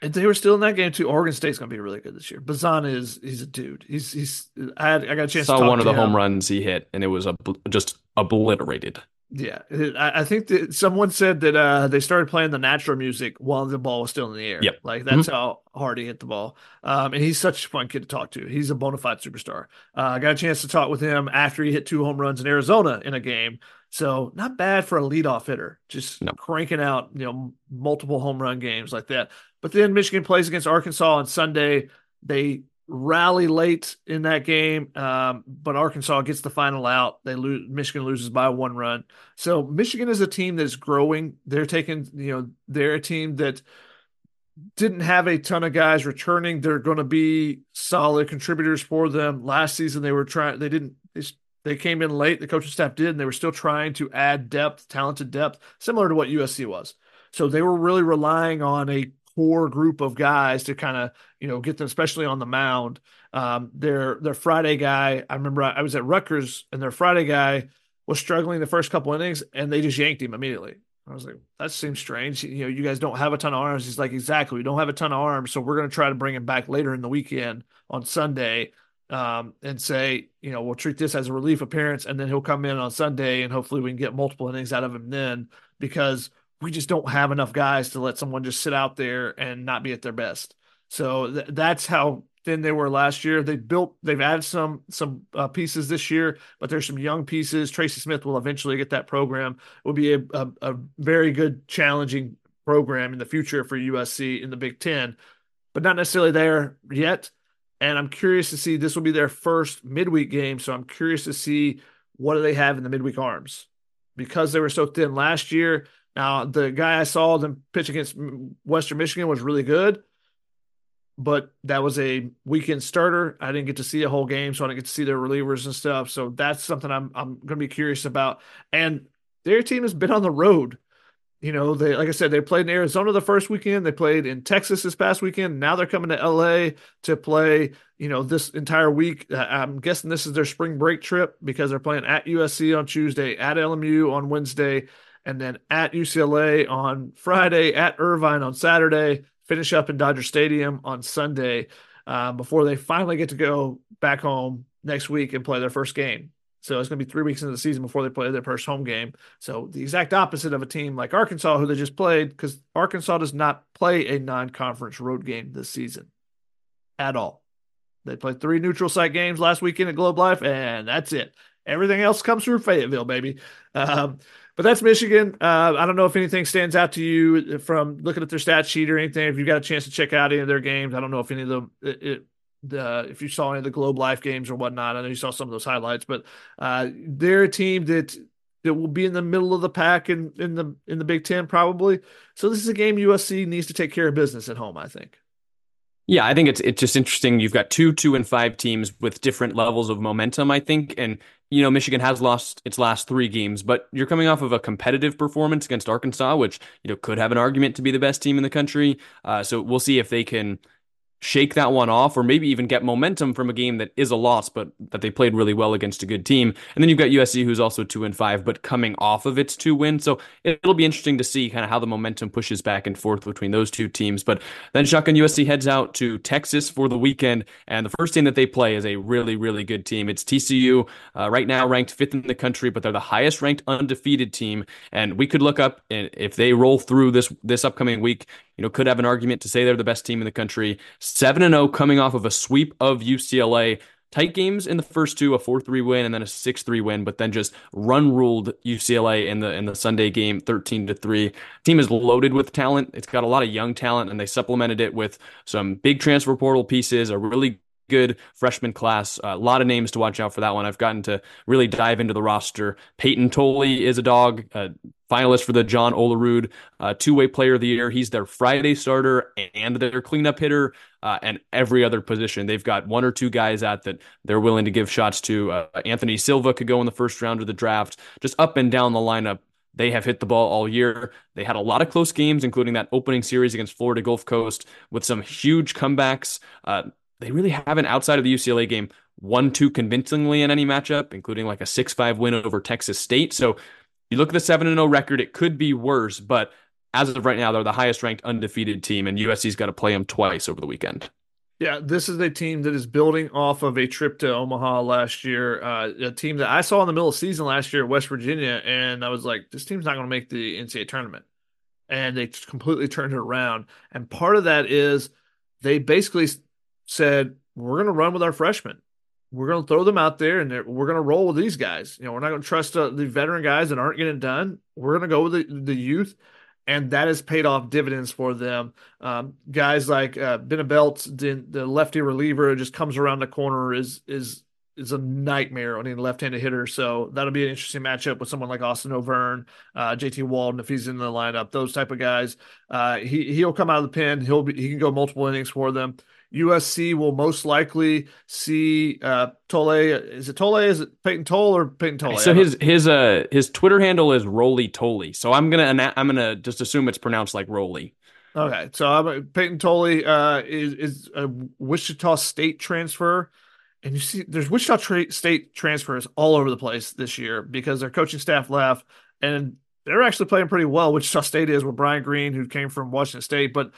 And they were still in that game too. Oregon State's going to be really good this year. Bazan is he's a dude. He's he's I had I got a chance. Saw one of the him. home runs he hit, and it was a, just obliterated. Yeah, I think that someone said that uh, they started playing the natural music while the ball was still in the air. Yep. like that's mm-hmm. how hard he hit the ball. Um, and he's such a fun kid to talk to. He's a bona fide superstar. Uh, I got a chance to talk with him after he hit two home runs in Arizona in a game. So not bad for a leadoff hitter, just no. cranking out you know multiple home run games like that. But then Michigan plays against Arkansas on Sunday. They rally late in that game, um, but Arkansas gets the final out. They lose. Michigan loses by one run. So Michigan is a team that's growing. They're taking, you know, they're a team that didn't have a ton of guys returning. They're going to be solid contributors for them. Last season they were trying. They didn't. They, they came in late. The coaching staff did, and they were still trying to add depth, talented depth, similar to what USC was. So they were really relying on a core group of guys to kind of you know get them, especially on the mound. Um, their their Friday guy, I remember I, was at Rutgers, and their Friday guy was struggling the first couple innings, and they just yanked him immediately. I was like, that seems strange. You know, you guys don't have a ton of arms. He's like, exactly, we don't have a ton of arms, so we're going to try to bring him back later in the weekend on Sunday. Um, and say, you know, we'll treat this as a relief appearance, and then he'll come in on Sunday, and hopefully we can get multiple innings out of him then, because we just don't have enough guys to let someone just sit out there and not be at their best. So th- that's how thin they were last year. They built, they've added some some uh, pieces this year, but there's some young pieces. Tracy Smith will eventually get that program. It will be a, a, a very good, challenging program in the future for USC in the Big Ten, but not necessarily there yet. And I'm curious to see. This will be their first midweek game, so I'm curious to see what do they have in the midweek arms because they were so thin last year now, the guy I saw them pitch against Western Michigan was really good, but that was a weekend starter. I didn't get to see a whole game, so I didn't get to see their relievers and stuff. So that's something I'm I'm going to be curious about. And their team has been on the road. You know, they like I said, they played in Arizona the first weekend. They played in Texas this past weekend. Now they're coming to LA to play. You know, this entire week. Uh, I'm guessing this is their spring break trip because they're playing at USC on Tuesday, at LMU on Wednesday and then at UCLA on Friday, at Irvine on Saturday, finish up in Dodger Stadium on Sunday um, before they finally get to go back home next week and play their first game. So it's going to be three weeks into the season before they play their first home game. So the exact opposite of a team like Arkansas, who they just played, because Arkansas does not play a non-conference road game this season at all. They played three neutral site games last weekend at Globe Life, and that's it. Everything else comes through Fayetteville, baby. Um, but that's Michigan. Uh, I don't know if anything stands out to you from looking at their stat sheet or anything. If you got a chance to check out any of their games, I don't know if any of them, it, it, the if you saw any of the Globe Life games or whatnot. I know you saw some of those highlights, but uh, they're a team that that will be in the middle of the pack in in the in the Big Ten probably. So this is a game USC needs to take care of business at home. I think. Yeah, I think it's it's just interesting. You've got two two and five teams with different levels of momentum. I think, and you know, Michigan has lost its last three games, but you're coming off of a competitive performance against Arkansas, which you know could have an argument to be the best team in the country. Uh, so we'll see if they can shake that one off or maybe even get momentum from a game that is a loss but that they played really well against a good team. And then you've got USC who's also 2 and 5 but coming off of its two wins. So it'll be interesting to see kind of how the momentum pushes back and forth between those two teams. But then Shotgun USC heads out to Texas for the weekend and the first team that they play is a really really good team. It's TCU uh, right now ranked 5th in the country but they're the highest ranked undefeated team. And we could look up and if they roll through this this upcoming week you know, could have an argument to say they're the best team in the country. 7 and 0 coming off of a sweep of UCLA. Tight games in the first two, a 4-3 win and then a 6-3 win, but then just run ruled UCLA in the in the Sunday game 13 to 3. Team is loaded with talent. It's got a lot of young talent and they supplemented it with some big transfer portal pieces, a really good freshman class. A lot of names to watch out for that one. I've gotten to really dive into the roster. Payton Tolle is a dog, uh, finalist for the John Olerud uh, two-way player of the year. He's their Friday starter and their cleanup hitter uh, and every other position. They've got one or two guys at that they're willing to give shots to. Uh, Anthony Silva could go in the first round of the draft. Just up and down the lineup, they have hit the ball all year. They had a lot of close games, including that opening series against Florida Gulf Coast with some huge comebacks. Uh, they really haven't, outside of the UCLA game, won too convincingly in any matchup, including like a 6 5 win over Texas State. So you look at the 7 0 record, it could be worse, but as of right now, they're the highest ranked undefeated team, and USC's got to play them twice over the weekend. Yeah, this is a team that is building off of a trip to Omaha last year. Uh, a team that I saw in the middle of the season last year at West Virginia, and I was like, this team's not going to make the NCAA tournament. And they completely turned it around. And part of that is they basically said, we're going to run with our freshmen. We're going to throw them out there and we're going to roll with these guys. You know, we're not going to trust uh, the veteran guys that aren't getting done. We're going to go with the, the youth and that has paid off dividends for them. Um, guys like uh, Belt, the, the lefty reliever, just comes around the corner is is is a nightmare on a left-handed hitter. So that'll be an interesting matchup with someone like Austin Overn, uh, JT Walden if he's in the lineup. Those type of guys. Uh, he he'll come out of the pen. He'll be, he can go multiple innings for them. USC will most likely see uh, Tolle. Is it Tole? Is it Payton Tolle or Payton Tolle? So his his uh his Twitter handle is Roly Tolle. So I'm gonna I'm gonna just assume it's pronounced like Roly. Okay, so I'm, Payton Tolle uh, is is a Wichita State transfer, and you see there's Wichita tra- State transfers all over the place this year because their coaching staff left, and they're actually playing pretty well. Wichita State is with Brian Green, who came from Washington State, but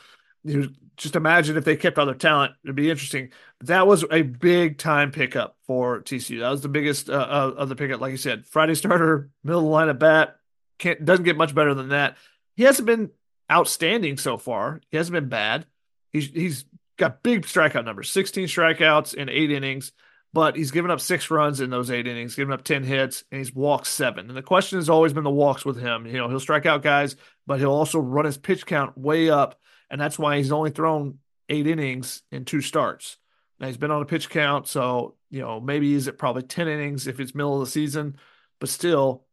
you just imagine if they kept other talent, it'd be interesting. That was a big time pickup for TCU. That was the biggest uh, of the pickup. Like you said, Friday starter, middle of the line at bat, can't doesn't get much better than that. He hasn't been outstanding so far. He hasn't been bad. He's he's got big strikeout numbers, 16 strikeouts in eight innings, but he's given up six runs in those eight innings, given up 10 hits, and he's walked seven. And the question has always been the walks with him. You know, he'll strike out guys, but he'll also run his pitch count way up and that's why he's only thrown eight innings in two starts. Now he's been on a pitch count, so you know maybe he's at probably ten innings if it's middle of the season, but still,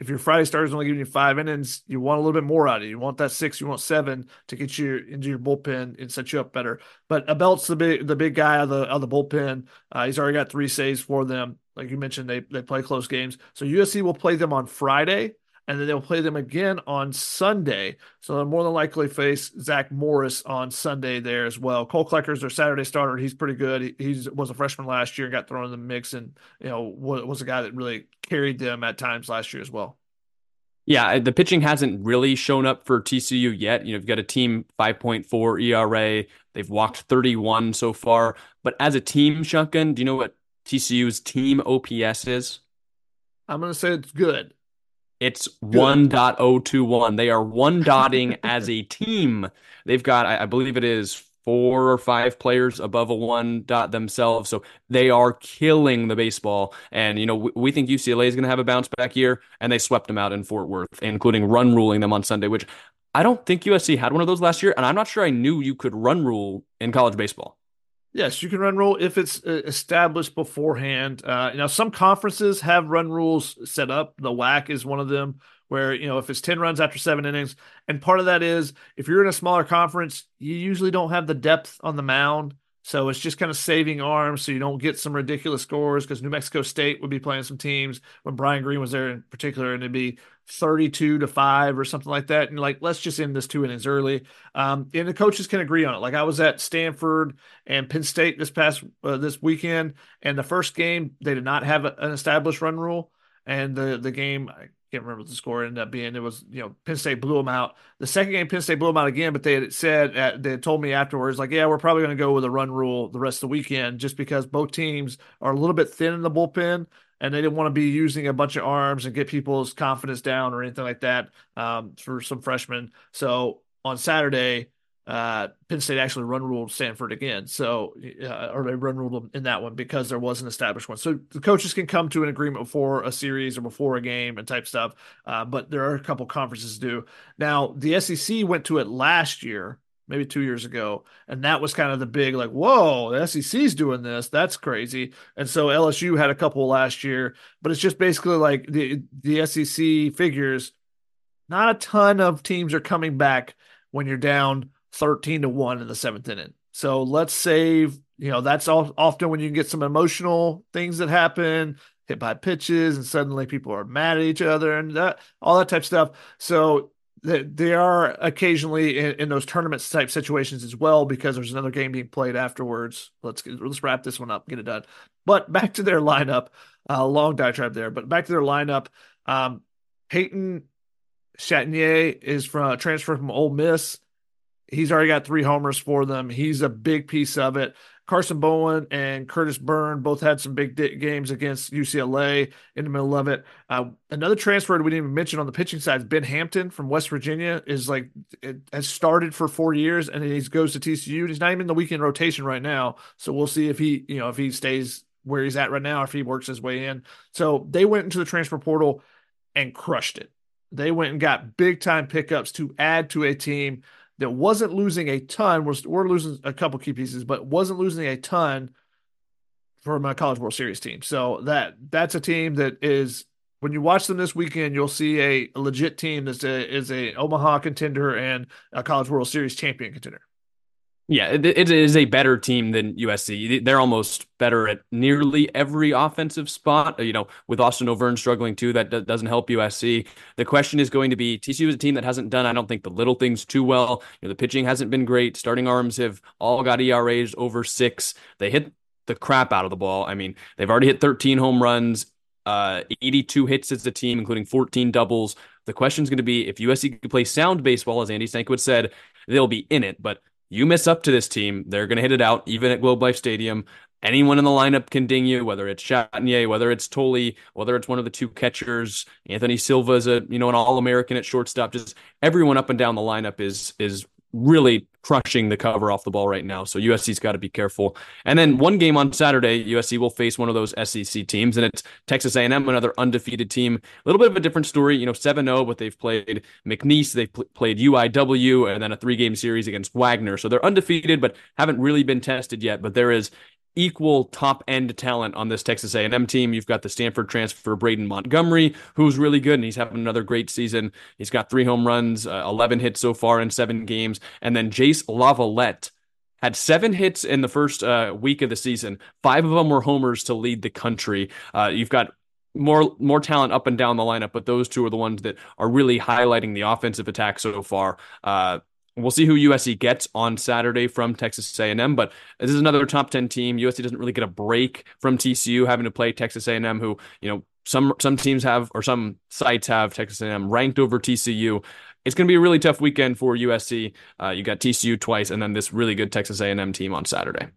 if your Friday starter's only giving you five innings, you want a little bit more out of it. You want that six, you want seven to get you into your bullpen and set you up better. But Abeldt's the big the big guy of the of the bullpen. Uh, he's already got three saves for them. Like you mentioned, they they play close games. So USC will play them on Friday and then they'll play them again on Sunday. So they'll more than likely face Zach Morris on Sunday there as well. Cole Klecker's their Saturday starter. He's pretty good. He he's, was a freshman last year and got thrown in the mix, and you know was, was a guy that really carried them at times last year as well. Yeah, the pitching hasn't really shown up for TCU yet. You know, you've got a team 5.4 ERA. They've walked 31 so far. But as a team, Shotgun, do you know what TCU's team OPS is? I'm going to say it's good. It's 1.021. They are one dotting *laughs* as a team. They've got, I, I believe it is four or five players above a one dot themselves. So they are killing the baseball. And, you know, we, we think UCLA is going to have a bounce back year, and they swept them out in Fort Worth, including run ruling them on Sunday, which I don't think USC had one of those last year. And I'm not sure I knew you could run rule in college baseball. Yes, you can run rule if it's uh, established beforehand. Uh, now, some conferences have run rules set up. The WAC is one of them, where you know if it's ten runs after seven innings, and part of that is if you're in a smaller conference, you usually don't have the depth on the mound so it's just kind of saving arms so you don't get some ridiculous scores because New Mexico State would be playing some teams when Brian Green was there in particular, and it'd be 32 to 5 or something like that. And like, let's just end this two innings early. Um, and the coaches can agree on it. Like I was at Stanford and Penn State this past uh, this weekend, and the first game they did not have an established run rule. And the the game, can't remember what the score ended up being. It was, you know, Penn State blew them out. The second game, Penn State blew them out again, but they had said, uh, they had told me afterwards, like, yeah, we're probably going to go with a run rule the rest of the weekend just because both teams are a little bit thin in the bullpen and they didn't want to be using a bunch of arms and get people's confidence down or anything like that um, for some freshmen. So on Saturday, uh, Penn State actually run ruled Stanford again. So, uh, or they run ruled them in that one because there was an established one. So the coaches can come to an agreement before a series or before a game and type stuff. Uh, but there are a couple conferences do. Now, the SEC went to it last year maybe two years ago, and that was kind of the big like, whoa, the SEC's doing this. That's crazy. And so LSU had a couple last year, but it's just basically like the the SEC figures. Not a ton of teams are coming back when you're down 13 to 1 in the seventh inning. So let's save, you know, that's all, often when you get some emotional things that happen, hit by pitches, and suddenly people are mad at each other and that, all that type of stuff. So they are occasionally in, in, those tournament type situations as well because there's another game being played afterwards. Let's get, let's wrap this one up, get it done. But back to their lineup, uh, long diatribe there. But back to their lineup, um, Peyton Chatagnier is from transfer from Ole Miss. He's already got three homers for them. He's a big piece of it. Carson Bowen and Curtis Byrne both had some big games against UCLA in the middle of it. Uh, another transfer we didn't even mention on the pitching side is Ben Hampton from West Virginia. Is like has started for four years and he goes to TCU. He's not even in the weekend rotation right now, so we'll see if he you know if he stays where he's at right now, if he works his way in. So they went into the transfer portal and crushed it. They went and got big time pickups to add to a team that wasn't losing a ton. We're, we're losing a couple key pieces, but wasn't losing a ton for my College World Series team. So that that's a team that is when you watch them this weekend, you'll see a, a legit team that is a Omaha contender and a College World Series champion contender. Yeah, it, is a better team than USC. They're almost better at nearly every offensive spot. You know, with Austin Overn struggling too, that d- doesn't help USC. The question is going to be TCU is a team that hasn't done, I don't think, the little things too well. You know, the pitching hasn't been great. Starting arms have all got ERAs over six. They hit the crap out of the ball. I mean, they've already hit 13 home runs, uh, 82 hits as a team, including 14 doubles. The question is going to be if USC can play sound baseball, as Andy Stankiewicz said, they'll be in it. But you miss up to this team, they're going to hit it out, even at Globe Life Stadium. Anyone in the lineup can ding you, whether it's Chatagnier, whether it's Thole, whether it's one of the two catchers. Anthony Silva is a you know an All American at shortstop. Just everyone up and down the lineup is is really crushing the cover off the ball right now. So USC's got to be careful. And then one game on Saturday, USC will face one of those SEC teams, and it's Texas A&M, another undefeated team. A little bit of a different story, you know, 7-0, but they've played McNeese, they've pl- played UIW, and then a three-game series against Wagner. So they're undefeated, but haven't really been tested yet. But there is equal top end talent on this Texas A&M team. You've got the Stanford transfer Braden Montgomery, who's really good, and he's having another great season. He's got three home runs, uh, 11 hits so far in seven games, and then Jace LaViolette had seven hits in the first uh, week of the season. Five of them were homers to lead the country. Uh, you've got more more talent up and down the lineup, but those two are the ones that are really highlighting the offensive attack so far. Uh, We'll see who USC gets on Saturday from Texas A&M, but this is another top 10 team. USC doesn't really get a break from TCU having to play Texas A&M who, you know, some some teams have or some sites have Texas A&M ranked over TCU. It's going to be a really tough weekend for USC. Uh, you got TCU twice and then this really good Texas A&M team on Saturday.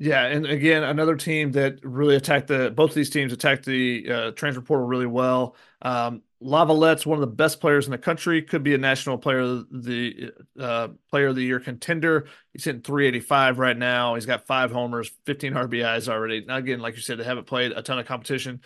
Yeah, and again, another team that really attacked the both of these teams attacked the uh, transfer portal really well. Um, LaViolette's one of the best players in the country. Could be a national player the uh, player of the year contender. He's hitting 385 right now. He's got five homers, 15 RBIs already. Now, again, like you said, they haven't played a ton of competition.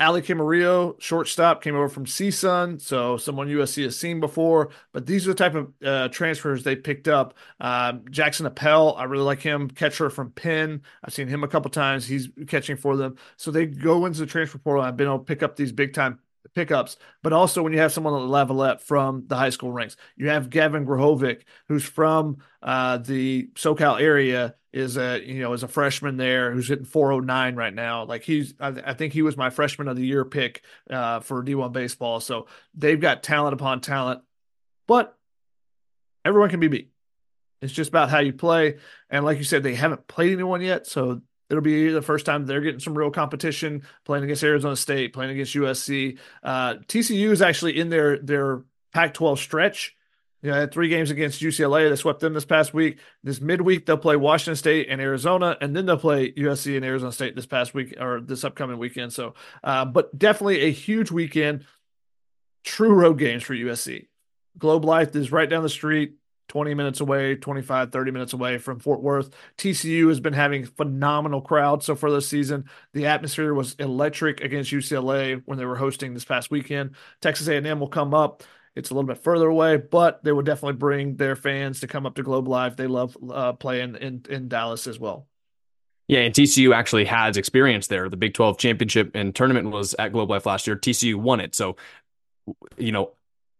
Ali Camarillo, shortstop, came over from CSUN, so someone USC has seen before. But these are the type of uh, transfers they picked up. Uh, Jackson Appel, I really like him, catcher from Penn. I've seen him a couple times. He's catching for them. So they go into the transfer portal. I've been able to pick up these big time pickups, but also when you have someone like LaViolette from the high school ranks, you have Gavin Grahovac, who's from uh, the SoCal area, is a you know is a freshman there who's hitting 409 right now. Like he's, I, I think he was my freshman of the year pick uh, for D1 baseball. So they've got talent upon talent, but everyone can be beat. It's just about how you play, and like you said, they haven't played anyone yet, so It'll be the first time they're getting some real competition playing against Arizona State, playing against USC. Uh, TCU is actually in their their Pac-12 stretch. You know, had three games against UCLA. They swept them this past week. This midweek, they'll play Washington State and Arizona, and then they'll play USC and Arizona State this past week or this upcoming weekend. So, uh, but definitely a huge weekend. True road games for USC. Globe Life is right down the street. 20 minutes away, 25, 30 minutes away from Fort Worth. TCU has been having phenomenal crowds so far this season. The atmosphere was electric against UCLA when they were hosting this past weekend. Texas A&M will come up It's a little bit further away, but they will definitely bring their fans to come up to Globe Life. They love uh, playing in, in Dallas as well. Yeah, and TCU actually has experience there. The Big 12 championship and tournament was at Globe Life last year. TCU won it. So, you know,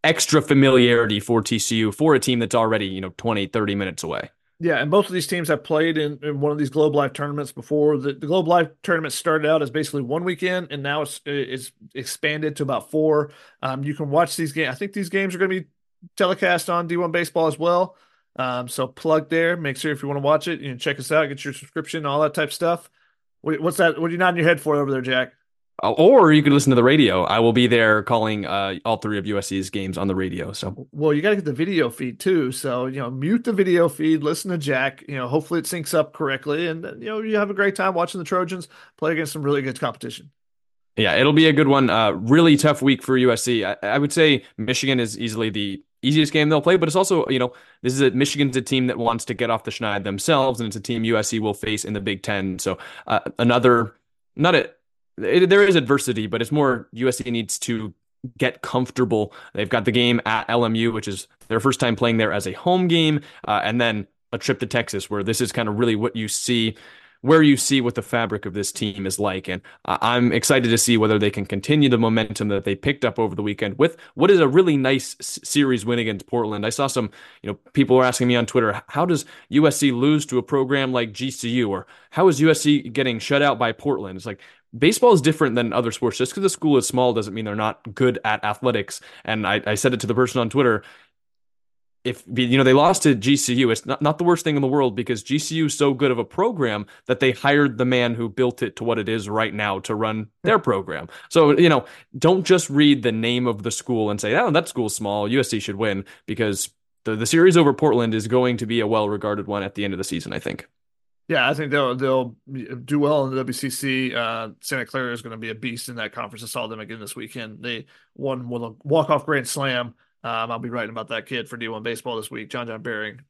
extra familiarity for TCU for a team that's already, you know, 20, 30 minutes away. Yeah, and both of these teams have played in, in one of these Globe Life tournaments before. The, the Globe Life tournament started out as basically one weekend, and now it's it's expanded to about four. Um, you can watch these games. I think these games are going to be telecast on D1 Baseball as well. Um, so plug there. Make sure if you want to watch it, you know, check us out, get your subscription, all that type of stuff. What's that? What are you nodding your head for over there, Jack? Uh, or you could listen to the radio. I will be there calling uh, all three of USC's games on the radio. So, well, you got to get the video feed too. So, you know, mute the video feed, listen to Jack. You know, hopefully it syncs up correctly, and you know, you have a great time watching the Trojans play against some really good competition. Yeah, it'll be a good one. Uh, really tough week for USC. I, I would say Michigan is easily the easiest game they'll play, but it's also, you know, this is a Michigan's a team that wants to get off the schneid themselves, and it's a team USC will face in the Big Ten. So uh, another, not a it, there is adversity, but it's more USC needs to get comfortable. They've got the game at LMU, which is their first time playing there as a home game, uh, and then a trip to Texas, where this is kind of really what you see where you see what the fabric of this team is like. And I'm excited to see whether they can continue the momentum that they picked up over the weekend with what is a really nice series win against Portland. I saw some, you know, people were asking me on Twitter, how does USC lose to a program like GCU or how is USC getting shut out by Portland? It's like baseball is different than other sports. Just because the school is small doesn't mean they're not good at athletics. And I, I said it to the person on Twitter. If you know they lost to GCU, it's not, not the worst thing in the world because GCU is so good of a program that they hired the man who built it to what it is right now to run their program. So you know, don't just read the name of the school and say, "Oh, that school's small. USC should win," because the the series over Portland is going to be a well regarded one at the end of the season. I think. Yeah, I think they'll they'll do well in the WCC. Uh, Santa Clara is going to be a beast in that conference. I saw them again this weekend. They won with a walk off grand slam. Um, I'll be writing about that kid for D1 baseball this week. John John Bearing,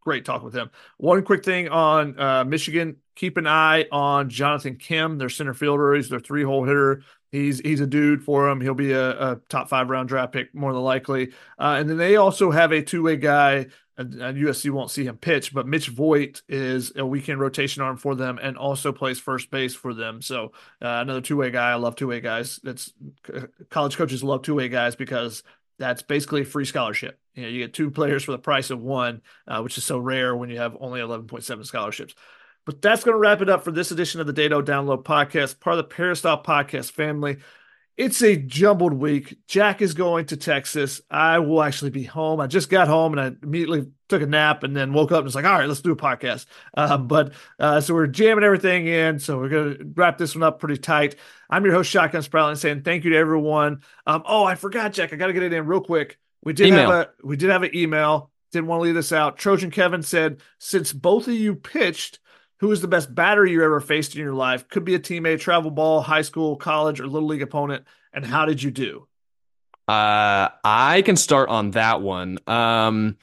great talk with him. One quick thing on uh, Michigan: keep an eye on Jonathan Kim, their center fielder. He's their three hole hitter. He's he's a dude for him. He'll be a, a top five round draft pick more than likely. Uh, and then they also have a two way guy and, USC won't see him pitch, but Mitch Voit is a weekend rotation arm for them and also plays first base for them. So uh, another two way guy. I love two way guys. That's college coaches love two way guys because that's basically a free scholarship. You know, you get two players for the price of one, uh, which is so rare when you have only 11.7 scholarships. But that's going to wrap it up for this edition of the Dedeaux Download Podcast, part of the Peristyle Podcast family. It's a jumbled week. Jack is going to Texas. I will actually be home. I just got home and I immediately took a nap and then woke up and was like, all right, let's do a podcast. Uh, but uh, so we're jamming everything in. So we're going to wrap this one up pretty tight. I'm your host, Shotgun Spratling, saying thank you to everyone. Um, oh, I forgot, Jack. I got to get it in real quick. We did email. have a we did have an email. Didn't want to leave this out. Trojan Kevin said, since both of you pitched, who is the best batter you ever faced in your life? Could be a teammate, travel ball, high school, college, or little league opponent. And how did you do? Uh, I can start on that one. Um,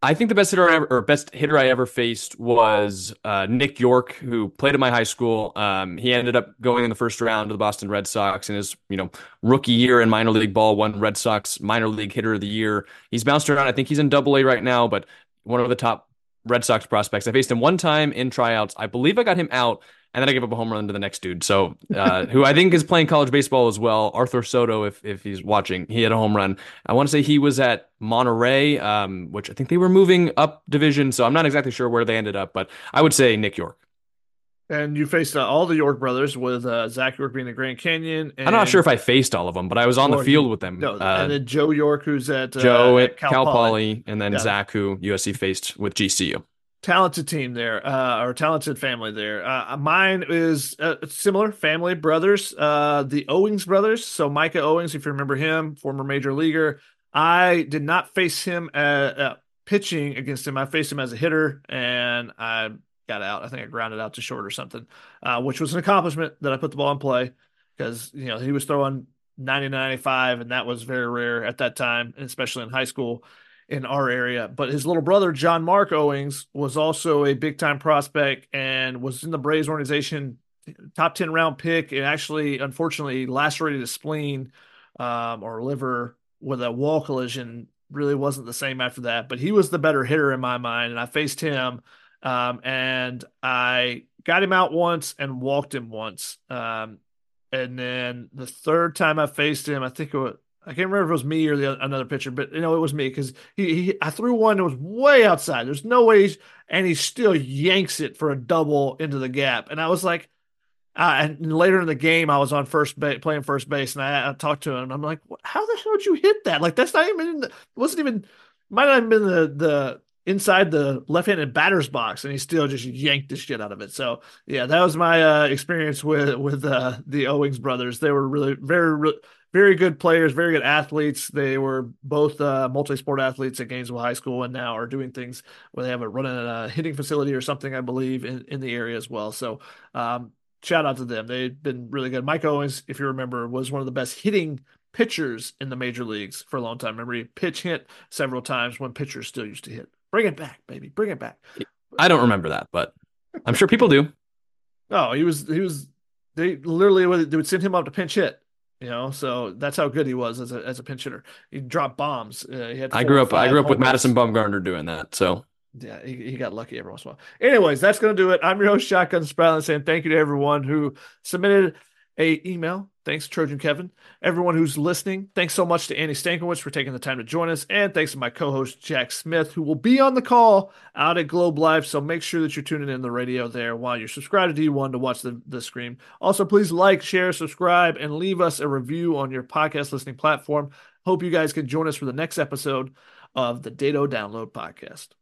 I think the best hitter I ever, or best hitter I ever faced was uh, Nick Yorke, who played at my high school. Um, he ended up going in the first round to the Boston Red Sox in his, you know, rookie year in minor league ball. Won Red Sox minor league hitter of the year. He's bounced around. I think he's in Double A right now, but one of the top Red Sox prospects. I faced him one time in tryouts. I believe I got him out, and then I gave up a home run to the next dude. So, uh, *laughs* who I think is playing college baseball as well, Arthur Soto, if if he's watching, he had a home run. I want to say he was at Monterey, um, which I think they were moving up division. So I'm not exactly sure where they ended up, but I would say Nick Yorke. And you faced uh, all the Yorke brothers with uh, Zach Yorke being the Grand Canyon. And, I'm not sure if I faced all of them, but I was on the field with them. No, uh, and then Joe Yorke, who's at uh, Joe at Cal, Cal Poly. Poly, and then yeah. Zach, who USC faced with GCU talented team there, uh, or talented family there. Uh, mine is uh, similar family, brothers, uh, the Owings brothers. So Micah Owings, if you remember him, former major leaguer. I did not face him at pitching against him. I faced him as a hitter, and I got out. I think I grounded out to short or something, uh, which was an accomplishment that I put the ball in play because you know he was throwing 90 95 and that was very rare at that time especially in high school in our area. But his little brother, John Mark Owings, was also a big time prospect and was in the Braves organization, top 10 round pick, and actually, unfortunately, lacerated his spleen um, or liver with a wall collision really wasn't the same after that. But he was the better hitter in my mind, and I faced him, um, and I got him out once and walked him once. Um, and then the third time I faced him, I think it was I can't remember if it was me or the another pitcher, but you know it was me because he, he I threw one that was way outside. There's no way, and he still yanks it for a double into the gap, and I was like, uh, and later in the game, I was on first base, playing first base, and I, I talked to him. And I'm like, "How the hell did you hit that? Like that's not even the, wasn't even might not have been the the inside the left-handed batter's box, and he still just yanked the shit out of it." So yeah, that was my uh, experience with with uh, the Owings brothers. They were really very very good players, very good athletes. They were both uh, multi-sport athletes at Gainesville High School, and now are doing things where they have a running a hitting facility or something, I believe, in, in the area as well. So um, shout out to them. They've been really good. Mike Owings, if you remember, was one of the best hitting pitchers in the major leagues for a long time. Remember, he pitch hit several times when pitchers still used to hit. Bring it back, baby. Bring it back. I don't remember that, but I'm sure people do. Oh, he was he was they literally would, they would send him up to pinch hit. You know, so that's how good he was as a as a pinch hitter. He dropped bombs. Uh, he had I grew up. I grew up with Madison Bumgarner doing that. So yeah, he, he got lucky every once in a while. Anyways, that's going to do it. I'm your host, Shotgun Spratling, saying thank you to everyone who submitted a email. Thanks, Trojan Kevin. Everyone who's listening, thanks so much to Andy Stankiewicz for taking the time to join us. And thanks to my co-host, Jack Smith, who will be on the call out at Globe Life. So make sure that you're tuning in the radio there while you're subscribed to D1 to watch the, the stream. Also, please like, share, subscribe, and leave us a review on your podcast listening platform. Hope you guys can join us for the next episode of the Dedeaux Download Podcast.